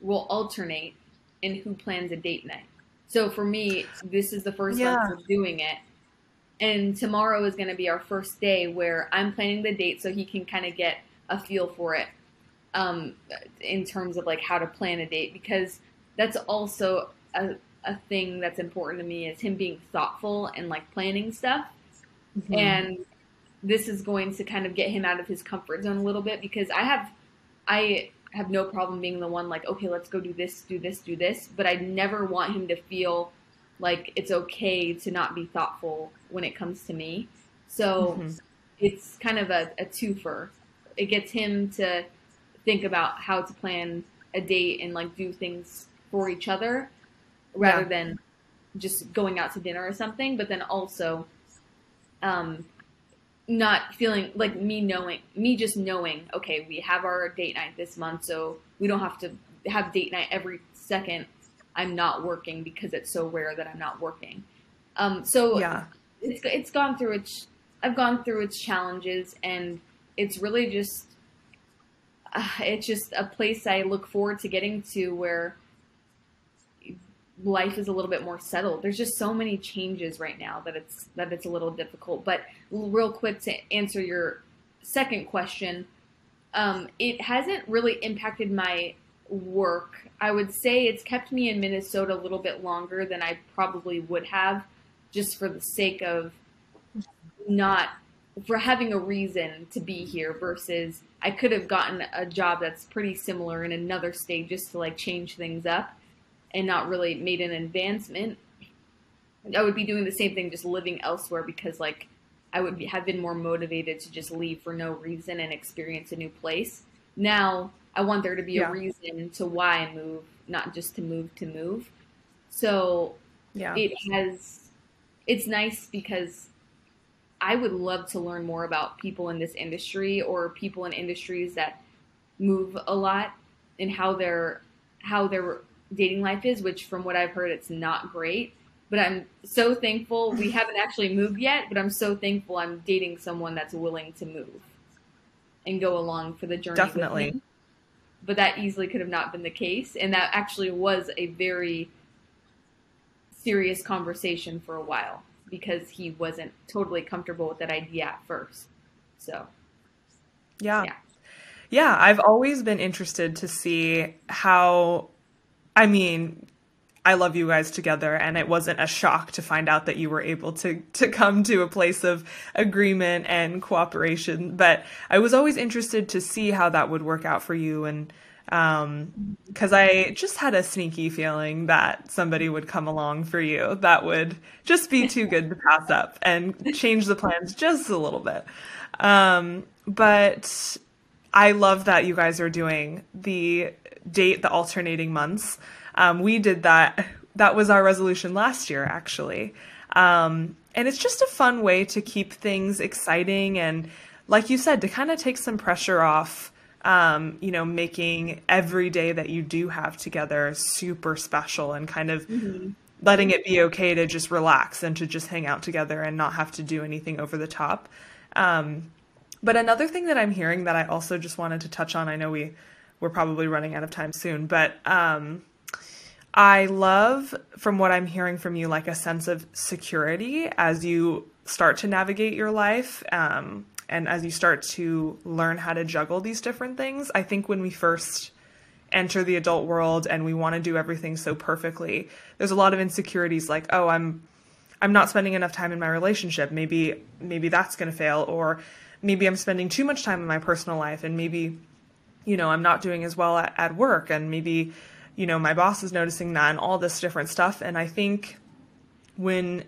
we'll alternate in who plans a date night. So for me, this is the first yeah. month we're doing it and tomorrow is going to be our first day where I'm planning the date so he can kind of get a feel for it um, in terms of like how to plan a date because that's also a, a thing that's important to me is him being thoughtful and like planning stuff. Mm-hmm. And this is going to kind of get him out of his comfort zone a little bit because I have I have no problem being the one like okay let's go do this do this do this but I never want him to feel like it's okay to not be thoughtful when it comes to me. So mm-hmm. it's kind of a, a twofer. It gets him to think about how to plan a date and like do things for each other rather yeah. than just going out to dinner or something. But then also, um, not feeling like me knowing me just knowing okay we have our date night this month so we don't have to have date night every second I'm not working because it's so rare that I'm not working. Um, so yeah, it's it's gone through its I've gone through its challenges, and it's really just uh, it's just a place I look forward to getting to where life is a little bit more settled. There's just so many changes right now that it's that it's a little difficult. But real quick to answer your second question, um, it hasn't really impacted my work. I would say it's kept me in Minnesota a little bit longer than I probably would have, just for the sake of not for having a reason to be here versus I could have gotten a job that's pretty similar in another state just to like change things up and not really made an advancement. I would be doing the same thing just living elsewhere because like I would be, have been more motivated to just leave for no reason and experience a new place. Now I want there to be yeah. a reason to why I move, not just to move to move. So yeah. it has it's nice because I would love to learn more about people in this industry or people in industries that move a lot and how their how their dating life is, which from what I've heard it's not great. But I'm so thankful we haven't actually moved yet, but I'm so thankful I'm dating someone that's willing to move and go along for the journey. Definitely. But that easily could have not been the case. And that actually was a very serious conversation for a while because he wasn't totally comfortable with that idea at first. So, yeah. Yeah. Yeah, I've always been interested to see how I mean, I love you guys together and it wasn't a shock to find out that you were able to to come to a place of agreement and cooperation, but I was always interested to see how that would work out for you and um cuz I just had a sneaky feeling that somebody would come along for you that would just be too good to pass up and change the plans just a little bit. Um but I love that you guys are doing the date the alternating months. Um, we did that. That was our resolution last year, actually. Um, and it's just a fun way to keep things exciting and, like you said, to kind of take some pressure off um, you know, making every day that you do have together super special and kind of mm-hmm. letting it be okay to just relax and to just hang out together and not have to do anything over the top. Um, but another thing that I'm hearing that I also just wanted to touch on, I know we we're probably running out of time soon, but um, I love from what I'm hearing from you like a sense of security as you start to navigate your life. Um, and as you start to learn how to juggle these different things, I think when we first enter the adult world and we want to do everything so perfectly, there's a lot of insecurities like, oh, I'm I'm not spending enough time in my relationship. Maybe maybe that's going to fail or maybe I'm spending too much time in my personal life and maybe you know, I'm not doing as well at, at work and maybe you know, my boss is noticing that and all this different stuff and I think when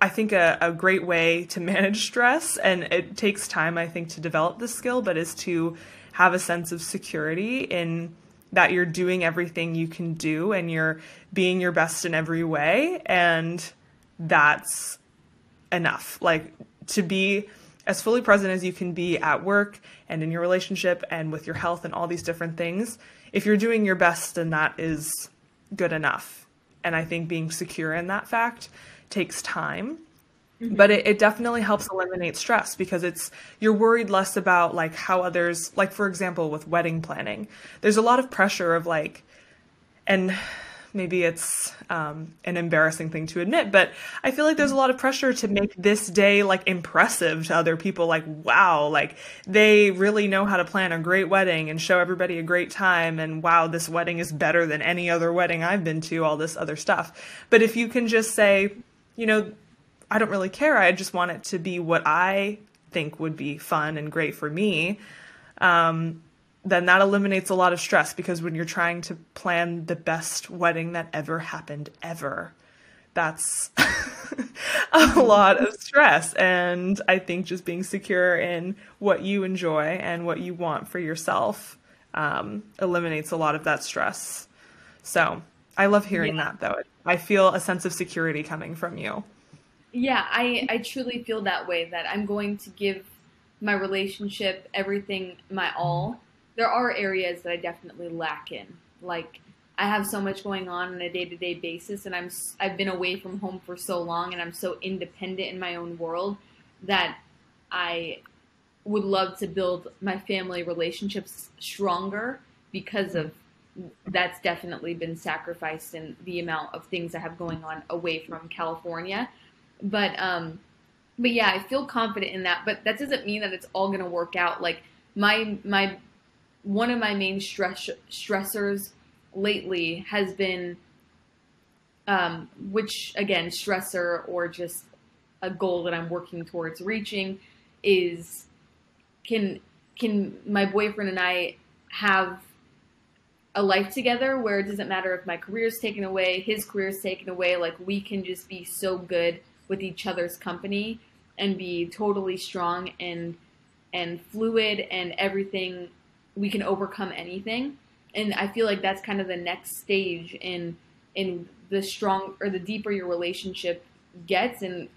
I think a, a great way to manage stress, and it takes time, I think, to develop this skill, but is to have a sense of security in that you're doing everything you can do and you're being your best in every way. And that's enough. Like to be as fully present as you can be at work and in your relationship and with your health and all these different things. If you're doing your best, then that is good enough. And I think being secure in that fact takes time. Mm-hmm. But it, it definitely helps eliminate stress because it's you're worried less about like how others like for example with wedding planning. There's a lot of pressure of like and maybe it's um, an embarrassing thing to admit, but I feel like there's a lot of pressure to make this day like impressive to other people. Like, wow, like they really know how to plan a great wedding and show everybody a great time. And wow, this wedding is better than any other wedding I've been to, all this other stuff. But if you can just say, you know, I don't really care. I just want it to be what I think would be fun and great for me. Um, then that eliminates a lot of stress because when you're trying to plan the best wedding that ever happened ever, that's a lot of stress. And I think just being secure in what you enjoy and what you want for yourself um, eliminates a lot of that stress. So I love hearing yeah. that though. I feel a sense of security coming from you. Yeah, I, I truly feel that way that I'm going to give my relationship everything, my all. There are areas that I definitely lack in. Like, I have so much going on on a day to day basis, and I'm I've been away from home for so long, and I'm so independent in my own world that I would love to build my family relationships stronger because of that's definitely been sacrificed in the amount of things I have going on away from California. But um, but yeah, I feel confident in that. But that doesn't mean that it's all going to work out. Like my my one of my main stress stressors lately has been um, which again stressor or just a goal that I'm working towards reaching is can can my boyfriend and I have a life together where it doesn't matter if my career is taken away, his career is taken away, like we can just be so good with each other's company and be totally strong and and fluid and everything we can overcome anything. And I feel like that's kind of the next stage in in the strong or the deeper your relationship gets and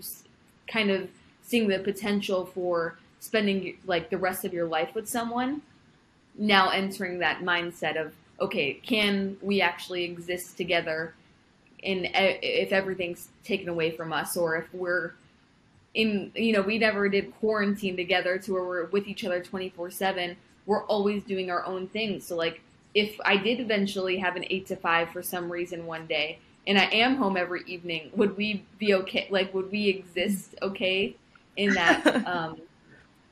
kind of seeing the potential for spending like the rest of your life with someone now entering that mindset of okay, can we actually exist together? And if everything's taken away from us, or if we're in, you know, we never did quarantine together to where we're with each other twenty four seven. We're always doing our own things. So like, if I did eventually have an eight to five for some reason one day, and I am home every evening, would we be okay? Like, would we exist okay in that um,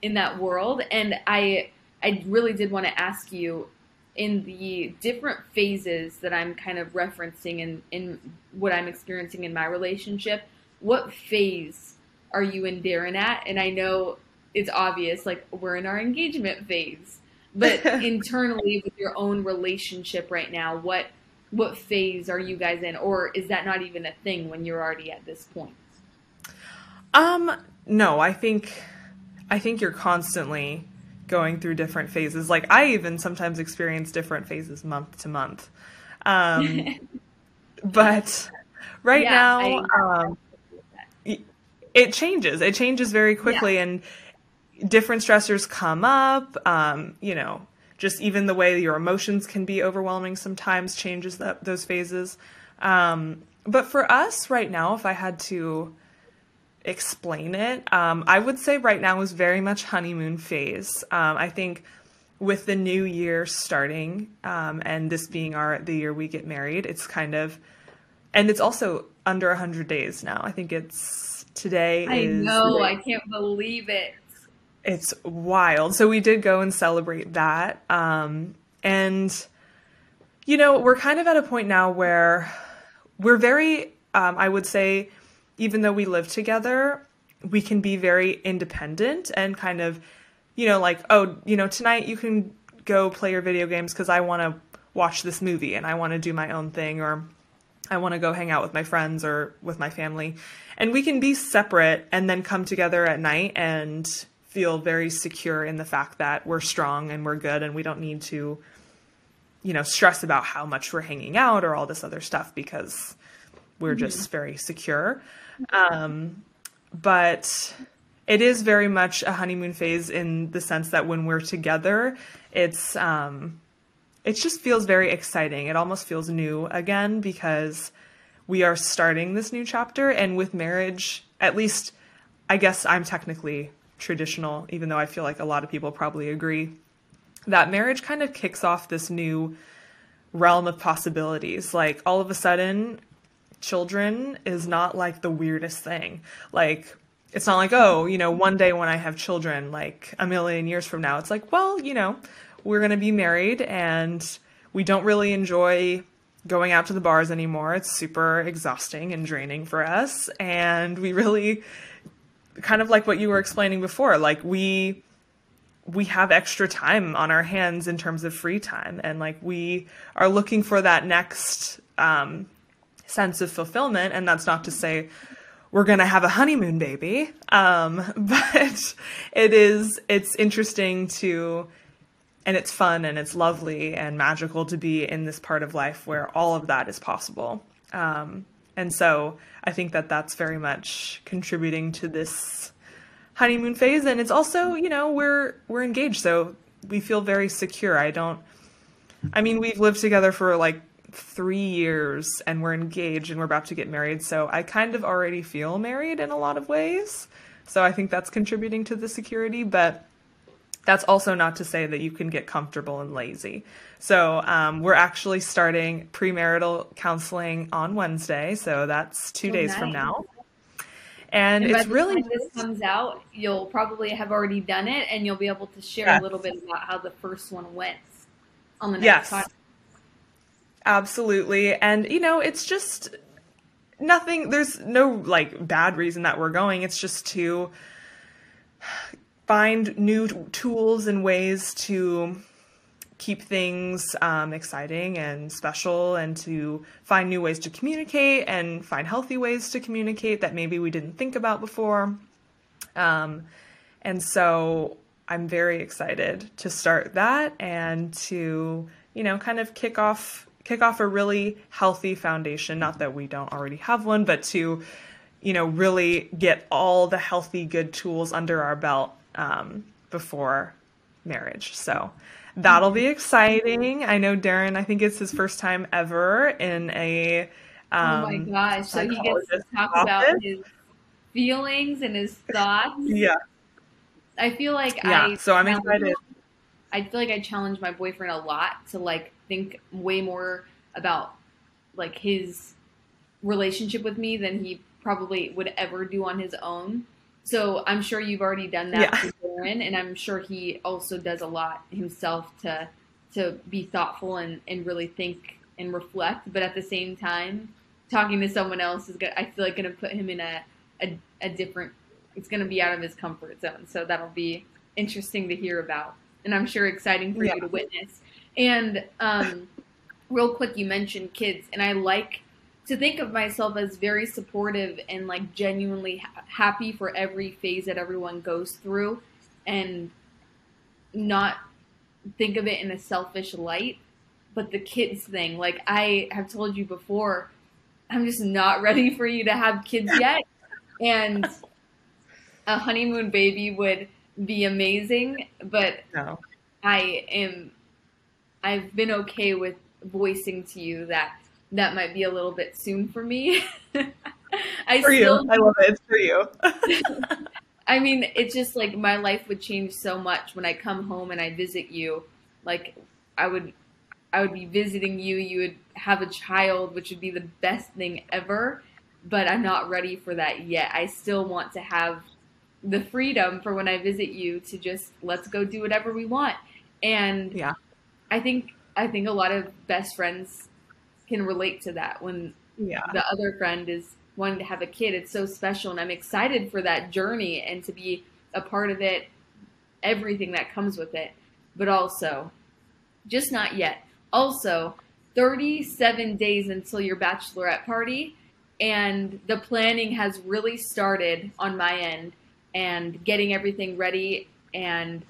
in that world? And I I really did want to ask you in the different phases that I'm kind of referencing in, in what I'm experiencing in my relationship, what phase are you and Darren at? And I know it's obvious, like we're in our engagement phase, but internally with your own relationship right now, what what phase are you guys in, or is that not even a thing when you're already at this point? Um, no, I think I think you're constantly going through different phases. Like I even sometimes experience different phases month to month. Um, but right yeah, now, um, it changes. It changes very quickly, yeah. and different stressors come up. Um, you know, just even the way your emotions can be overwhelming sometimes changes that, those phases. Um, but for us right now, if I had to explain it. Um, I would say right now is very much honeymoon phase. Um, I think with the new year starting um, and this being our the year we get married, it's kind of and it's also under 100 days now. I think it's today I know, I can't believe it. It's wild. So we did go and celebrate that. Um, and you know, we're kind of at a point now where we're very um, I would say even though we live together, we can be very independent and kind of, you know, like, oh, you know, tonight you can go play your video games because I want to watch this movie and I want to do my own thing or I want to go hang out with my friends or with my family. And we can be separate and then come together at night and feel very secure in the fact that we're strong and we're good and we don't need to, you know, stress about how much we're hanging out or all this other stuff because we're mm-hmm. just very secure. Um, but it is very much a honeymoon phase in the sense that when we're together, it's um, it just feels very exciting. It almost feels new again because we are starting this new chapter, and with marriage, at least, I guess I'm technically traditional, even though I feel like a lot of people probably agree that marriage kind of kicks off this new realm of possibilities. Like all of a sudden, children is not like the weirdest thing. Like, it's not like, oh, you know, one day when I have children, like a million years from now, it's like, well, you know, we're going to be married and we don't really enjoy going out to the bars anymore. It's super exhausting and draining for us. And we really, kind of like what you were explaining before, like we, we have extra time on our hands in terms of free time and like we are looking for that next um, sense of fulfillment. And that's not to say we're going to have a honeymoon baby. Um, but it is, it's interesting to, and it's fun and it's lovely and magical to be in this part of life where all of that is possible. Um, and so I think that that's very much contributing to this honeymoon phase. And it's also, you know, we're, we're engaged. So we feel very secure. I don't, I mean, we've lived together for like three years and we're engaged and we're about to get married. So I kind of already feel married in a lot of ways. So I think that's contributing to the security, but that's also not to say that you can get comfortable and lazy. So um, we're actually starting premarital counseling on Wednesday. So that's two oh, days nice. from now. And, And it's really this comes out, you'll probably have already done it, and you'll be able to share Yes. a little bit about how the first one went on the next Yes. podcast. Absolutely. And, you know, it's just nothing, there's no like bad reason that we're going. It's just to find new tools and ways to keep things um, exciting and special and to find new ways to communicate and find healthy ways to communicate that maybe we didn't think about before. Um, and so I'm very excited to start that and to, you know, kind of kick off kick off a really healthy foundation. Not that we don't already have one, but to, you know, really get all the healthy, good tools under our belt um, before marriage. So that'll be exciting. I know Darren. I think it's his first time ever in a. Um, oh my gosh! So he gets to talk office. about his feelings and his thoughts. Yeah. I feel like Yeah. I So I'm excited. I feel like I challenge my boyfriend a lot to like think way more about like his relationship with me than he probably would ever do on his own. So I'm sure you've already done that Yeah. Darren, and I'm sure he also does a lot himself to to be thoughtful and, and really think and reflect. But at the same time, talking to someone else is good. I feel like going to put him in a, a a different. It's going to be out of his comfort zone, so that'll be interesting to hear about, and I'm sure exciting for Yeah. you to witness. And um, real quick, you mentioned kids, and I like to think of myself as very supportive and like genuinely ha- happy for every phase that everyone goes through, and not think of it in a selfish light. But the kids thing, like I have told you before, I'm just not ready for you to have kids yet, and a honeymoon baby would be amazing, but No. I am I've been okay with voicing to you that that might be a little bit soon for me. I For still you. I love it. It's for you. I mean, it's just like my life would change so much when I come home and I visit you. Like I would I would be visiting you, you would have a child, which would be the best thing ever, but I'm not ready for that yet. I still want to have the freedom for when I visit you to just let's go do whatever we want. And Yeah. I think I think a lot of best friends can relate to that when Yeah. the other friend is wanting to have a kid. It's so special, and I'm excited for that journey and to be a part of it, everything that comes with it. But also, just not yet. Also, 37 days until your bachelorette party, and the planning has really started on my end and getting everything ready and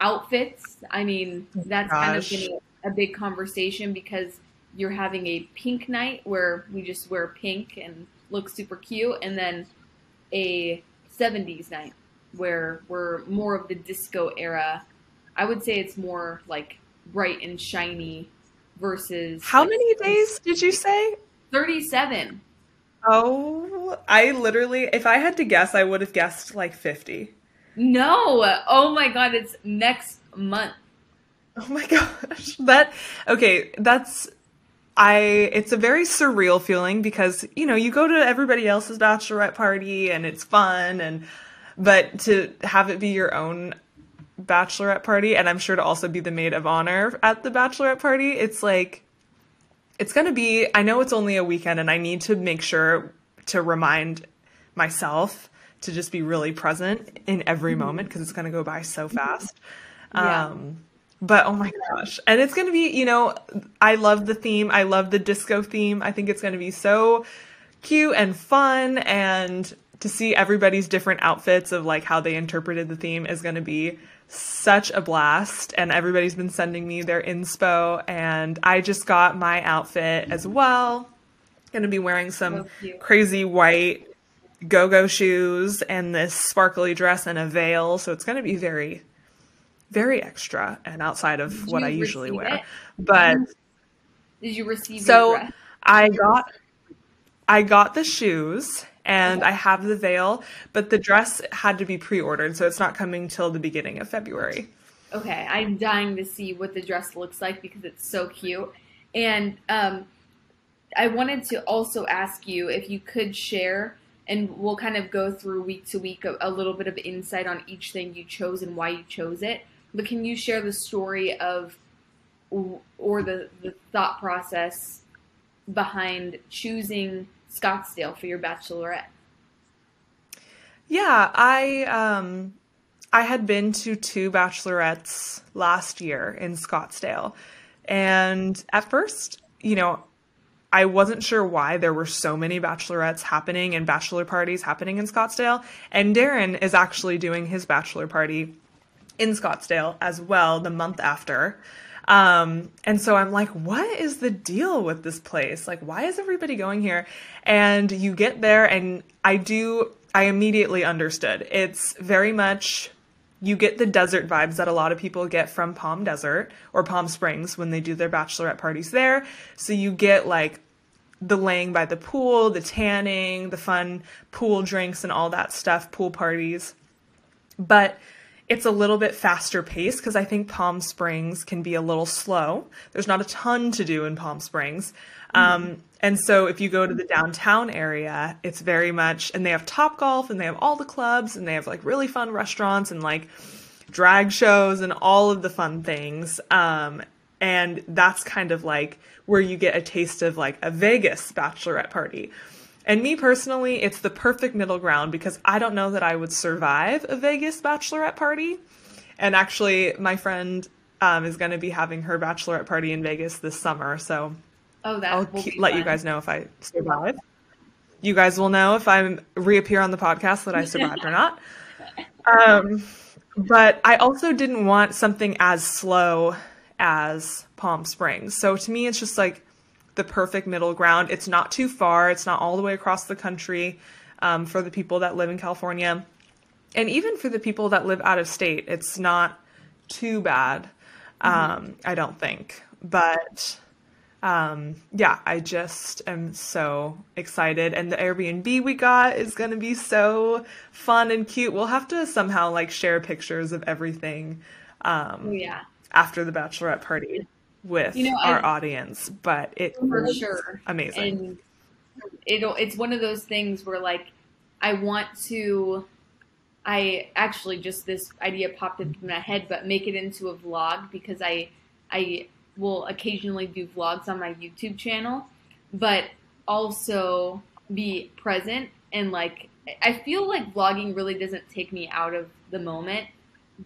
outfits. I mean, that's kind of been a big conversation because you're having a pink night where we just wear pink and look super cute, and then a 70s night where we're more of the disco era. I would say it's more like bright and shiny versus How like, many days did you say? 37. Oh, I literally, if I had to guess, I would have guessed like 50. No. Oh my god, it's next month. Oh my gosh. That, okay, that's, I, it's a very surreal feeling because, you know, you go to everybody else's bachelorette party and it's fun and, but to have it be your own bachelorette party and I'm sure to also be the maid of honor at the bachelorette party, it's like, it's going to be, I know it's only a weekend and I need to make sure to remind myself to just be really present in every moment because it's going to go by so fast. Yeah. Um, but oh my gosh. And it's going to be, you know, I love the theme. I love the disco theme. I think it's going to be so cute and fun and to see everybody's different outfits of like how they interpreted the theme is going to be such a blast and everybody's been sending me their inspo and I just got my outfit as well. Going to be wearing some So crazy white go-go shoes and this sparkly dress and a veil, so it's going to be very very extra and outside of Did what I usually wear. it? But Did you receive so? I got I got the shoes and I have the veil, but the dress had to be pre-ordered, so it's not coming till the beginning of February. Okay, I'm dying to see what the dress looks like because it's so cute. And um, I wanted to also ask you if you could share and we'll kind of go through week to week a, a little bit of insight on each thing you chose and why you chose it. But can you share the story of or the, the thought process behind choosing Scottsdale for your bachelorette? Yeah, I um I had been to two bachelorettes last year in Scottsdale. And at first, you know, I wasn't sure why there were so many bachelorettes happening and bachelor parties happening in Scottsdale. And Darren is actually doing his bachelor party in Scottsdale as well the month after. Um, and so I'm like, what is the deal with this place? Like, why is everybody going here? And you get there, and I do, I immediately understood. It's very much you get the desert vibes that a lot of people get from Palm Desert or Palm Springs when they do their bachelorette parties there. So you get like the laying by the pool, the tanning, the fun pool drinks and all that stuff, pool parties. But it's a little bit faster paced because I think Palm Springs can be a little slow. There's not a ton to do in Palm Springs. Um, and so if you go to the downtown area, it's very much, and they have Top Golf and they have all the clubs and they have like really fun restaurants and like drag shows and all of the fun things. Um, and that's kind of like where you get a taste of like a Vegas bachelorette party. And me personally, it's the perfect middle ground because I don't know that I would survive a Vegas bachelorette party. And actually, my friend um, is going to be having her bachelorette party in Vegas this summer. So Oh, that I'll let you guys know if I survive. You guys will know if I reappear on the podcast that I survived or not. Um, but I also didn't want something as slow as Palm Springs. So to me, it's just like the perfect middle ground. It's not too far. It's not all the way across the country um, for the people that live in California, and even for the people that live out of state. It's not too bad. Mm-hmm. Um, I don't think, but um, yeah, I just am so excited. And the Airbnb we got is going to be so fun and cute. We'll have to somehow like share pictures of everything. Um, oh, yeah. After the bachelorette party with you know, our I, audience, but it for sure amazing. And it'll it's one of those things where like I want to. I actually just this idea popped into my head, but make it into a vlog because I I will occasionally do vlogs on my YouTube channel, but also be present and like I feel like vlogging really doesn't take me out of the moment,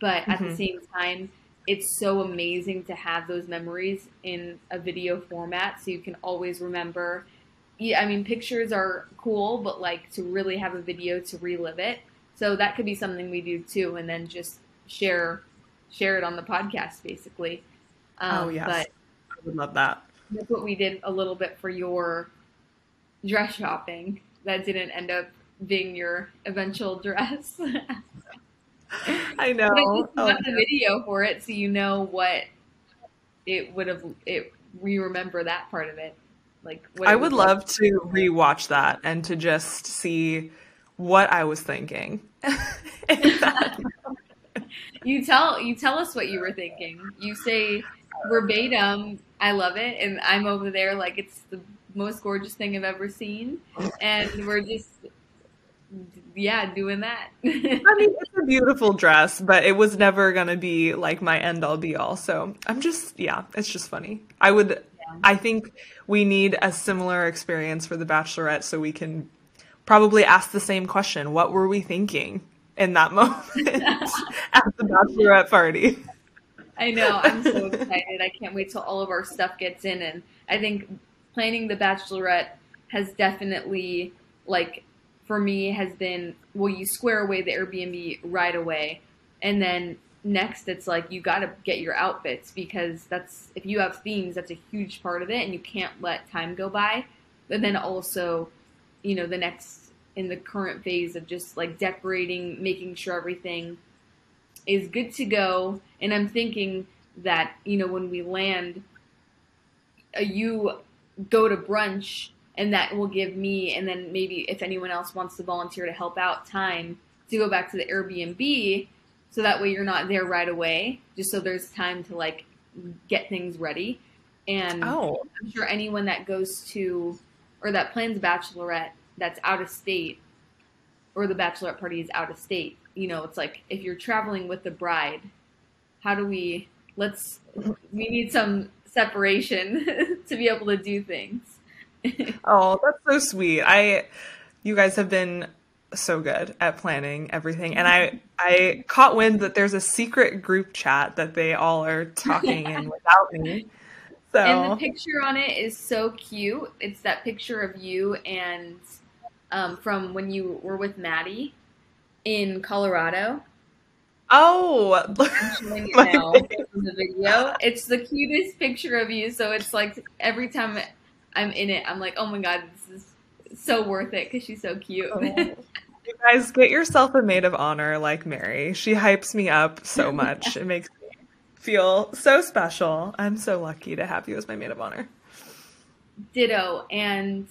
but at mm-hmm. the same time, it's so amazing to have those memories in a video format so you can always remember. Yeah, I mean, pictures are cool, but like to really have a video to relive it. So that could be something we do too, and then just share share it on the podcast basically. Oh, um, oh yes, but I would love that. That's what we did a little bit for your dress shopping. That didn't end up being your eventual dress. I know. But I just oh, the video for it, so you know what it would have. It we remember that part of it. Like I would love like. to rewatch that and to just see what I was thinking. you tell you tell us what you were thinking. You say verbatim, I love it, and I'm over there like it's the most gorgeous thing I've ever seen, and we're just yeah, doing that. I mean, it's a beautiful dress, but it was never gonna be like my end all be all. So I'm just yeah, it's just funny. I would yeah. I think we need a similar experience for the Bachelorette so we can probably ask the same question. What were we thinking in that moment at the Bachelorette party? I know. I'm so excited. I can't wait till all of our stuff gets in. And I think planning the Bachelorette has definitely, like, for me, has been well, you square away the Airbnb right away. And then next, it's like you got to get your outfits because that's, if you have themes, that's a huge part of it. And you can't let time go by. But then also, you know, the next, in the current phase of just like decorating, making sure everything is good to go. And I'm thinking that, you know, when we land, uh, you go to brunch and that will give me, and then maybe if anyone else wants to volunteer to help out, time to go back to the Airbnb. So that way you're not there right away, just so there's time to like get things ready. And oh. I'm sure anyone that goes to or that plans a bachelorette that's out of state or the bachelorette party is out of state. You know, it's like if you're traveling with the bride, how do we let's we need some separation to be able to do things. oh, that's so sweet. I you guys have been so good at planning everything and I I caught wind that there's a secret group chat that they all are talking in without me. So And the picture on it is so cute. It's that picture of you and um, from when you were with Maddie in Colorado. Oh, the video. It's the cutest picture of you. So it's like every time I'm in it, I'm like, oh my god, this is so worth it because she's so cute. Oh. you guys, get yourself a maid of honor like Mary. She hypes me up so much. it makes me feel so special. I'm so lucky to have you as my maid of honor. Ditto. And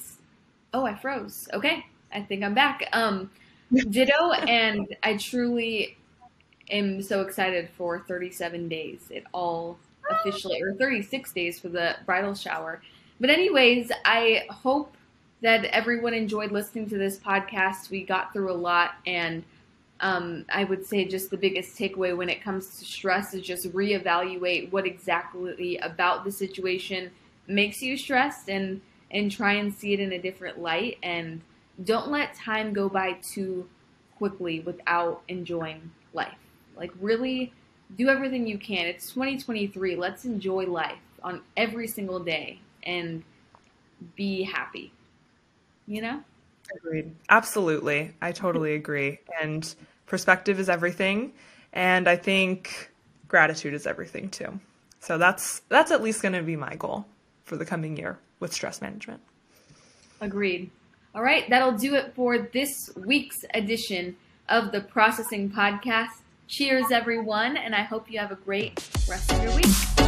oh, I froze. Okay, I think I'm back. Um, ditto, and I truly am so excited for 37 days. It all officially, or 36 days for the bridal shower. But, anyways, I hope that everyone enjoyed listening to this podcast. We got through a lot, and um, I would say just the biggest takeaway when it comes to stress is just reevaluate what exactly about the situation makes you stressed and and try and see it in a different light and don't let time go by too quickly without enjoying life. Like really do everything you can. It's 2023. Let's enjoy life on every single day and be happy. You know? Agreed. Absolutely. I totally agree. And perspective is everything. And I think gratitude is everything too. So that's that's at least going to be my goal for the coming year with stress management. Agreed. All right, that'll do it for this week's edition of the Processing Podcast. Cheers, everyone, and I hope you have a great rest of your week.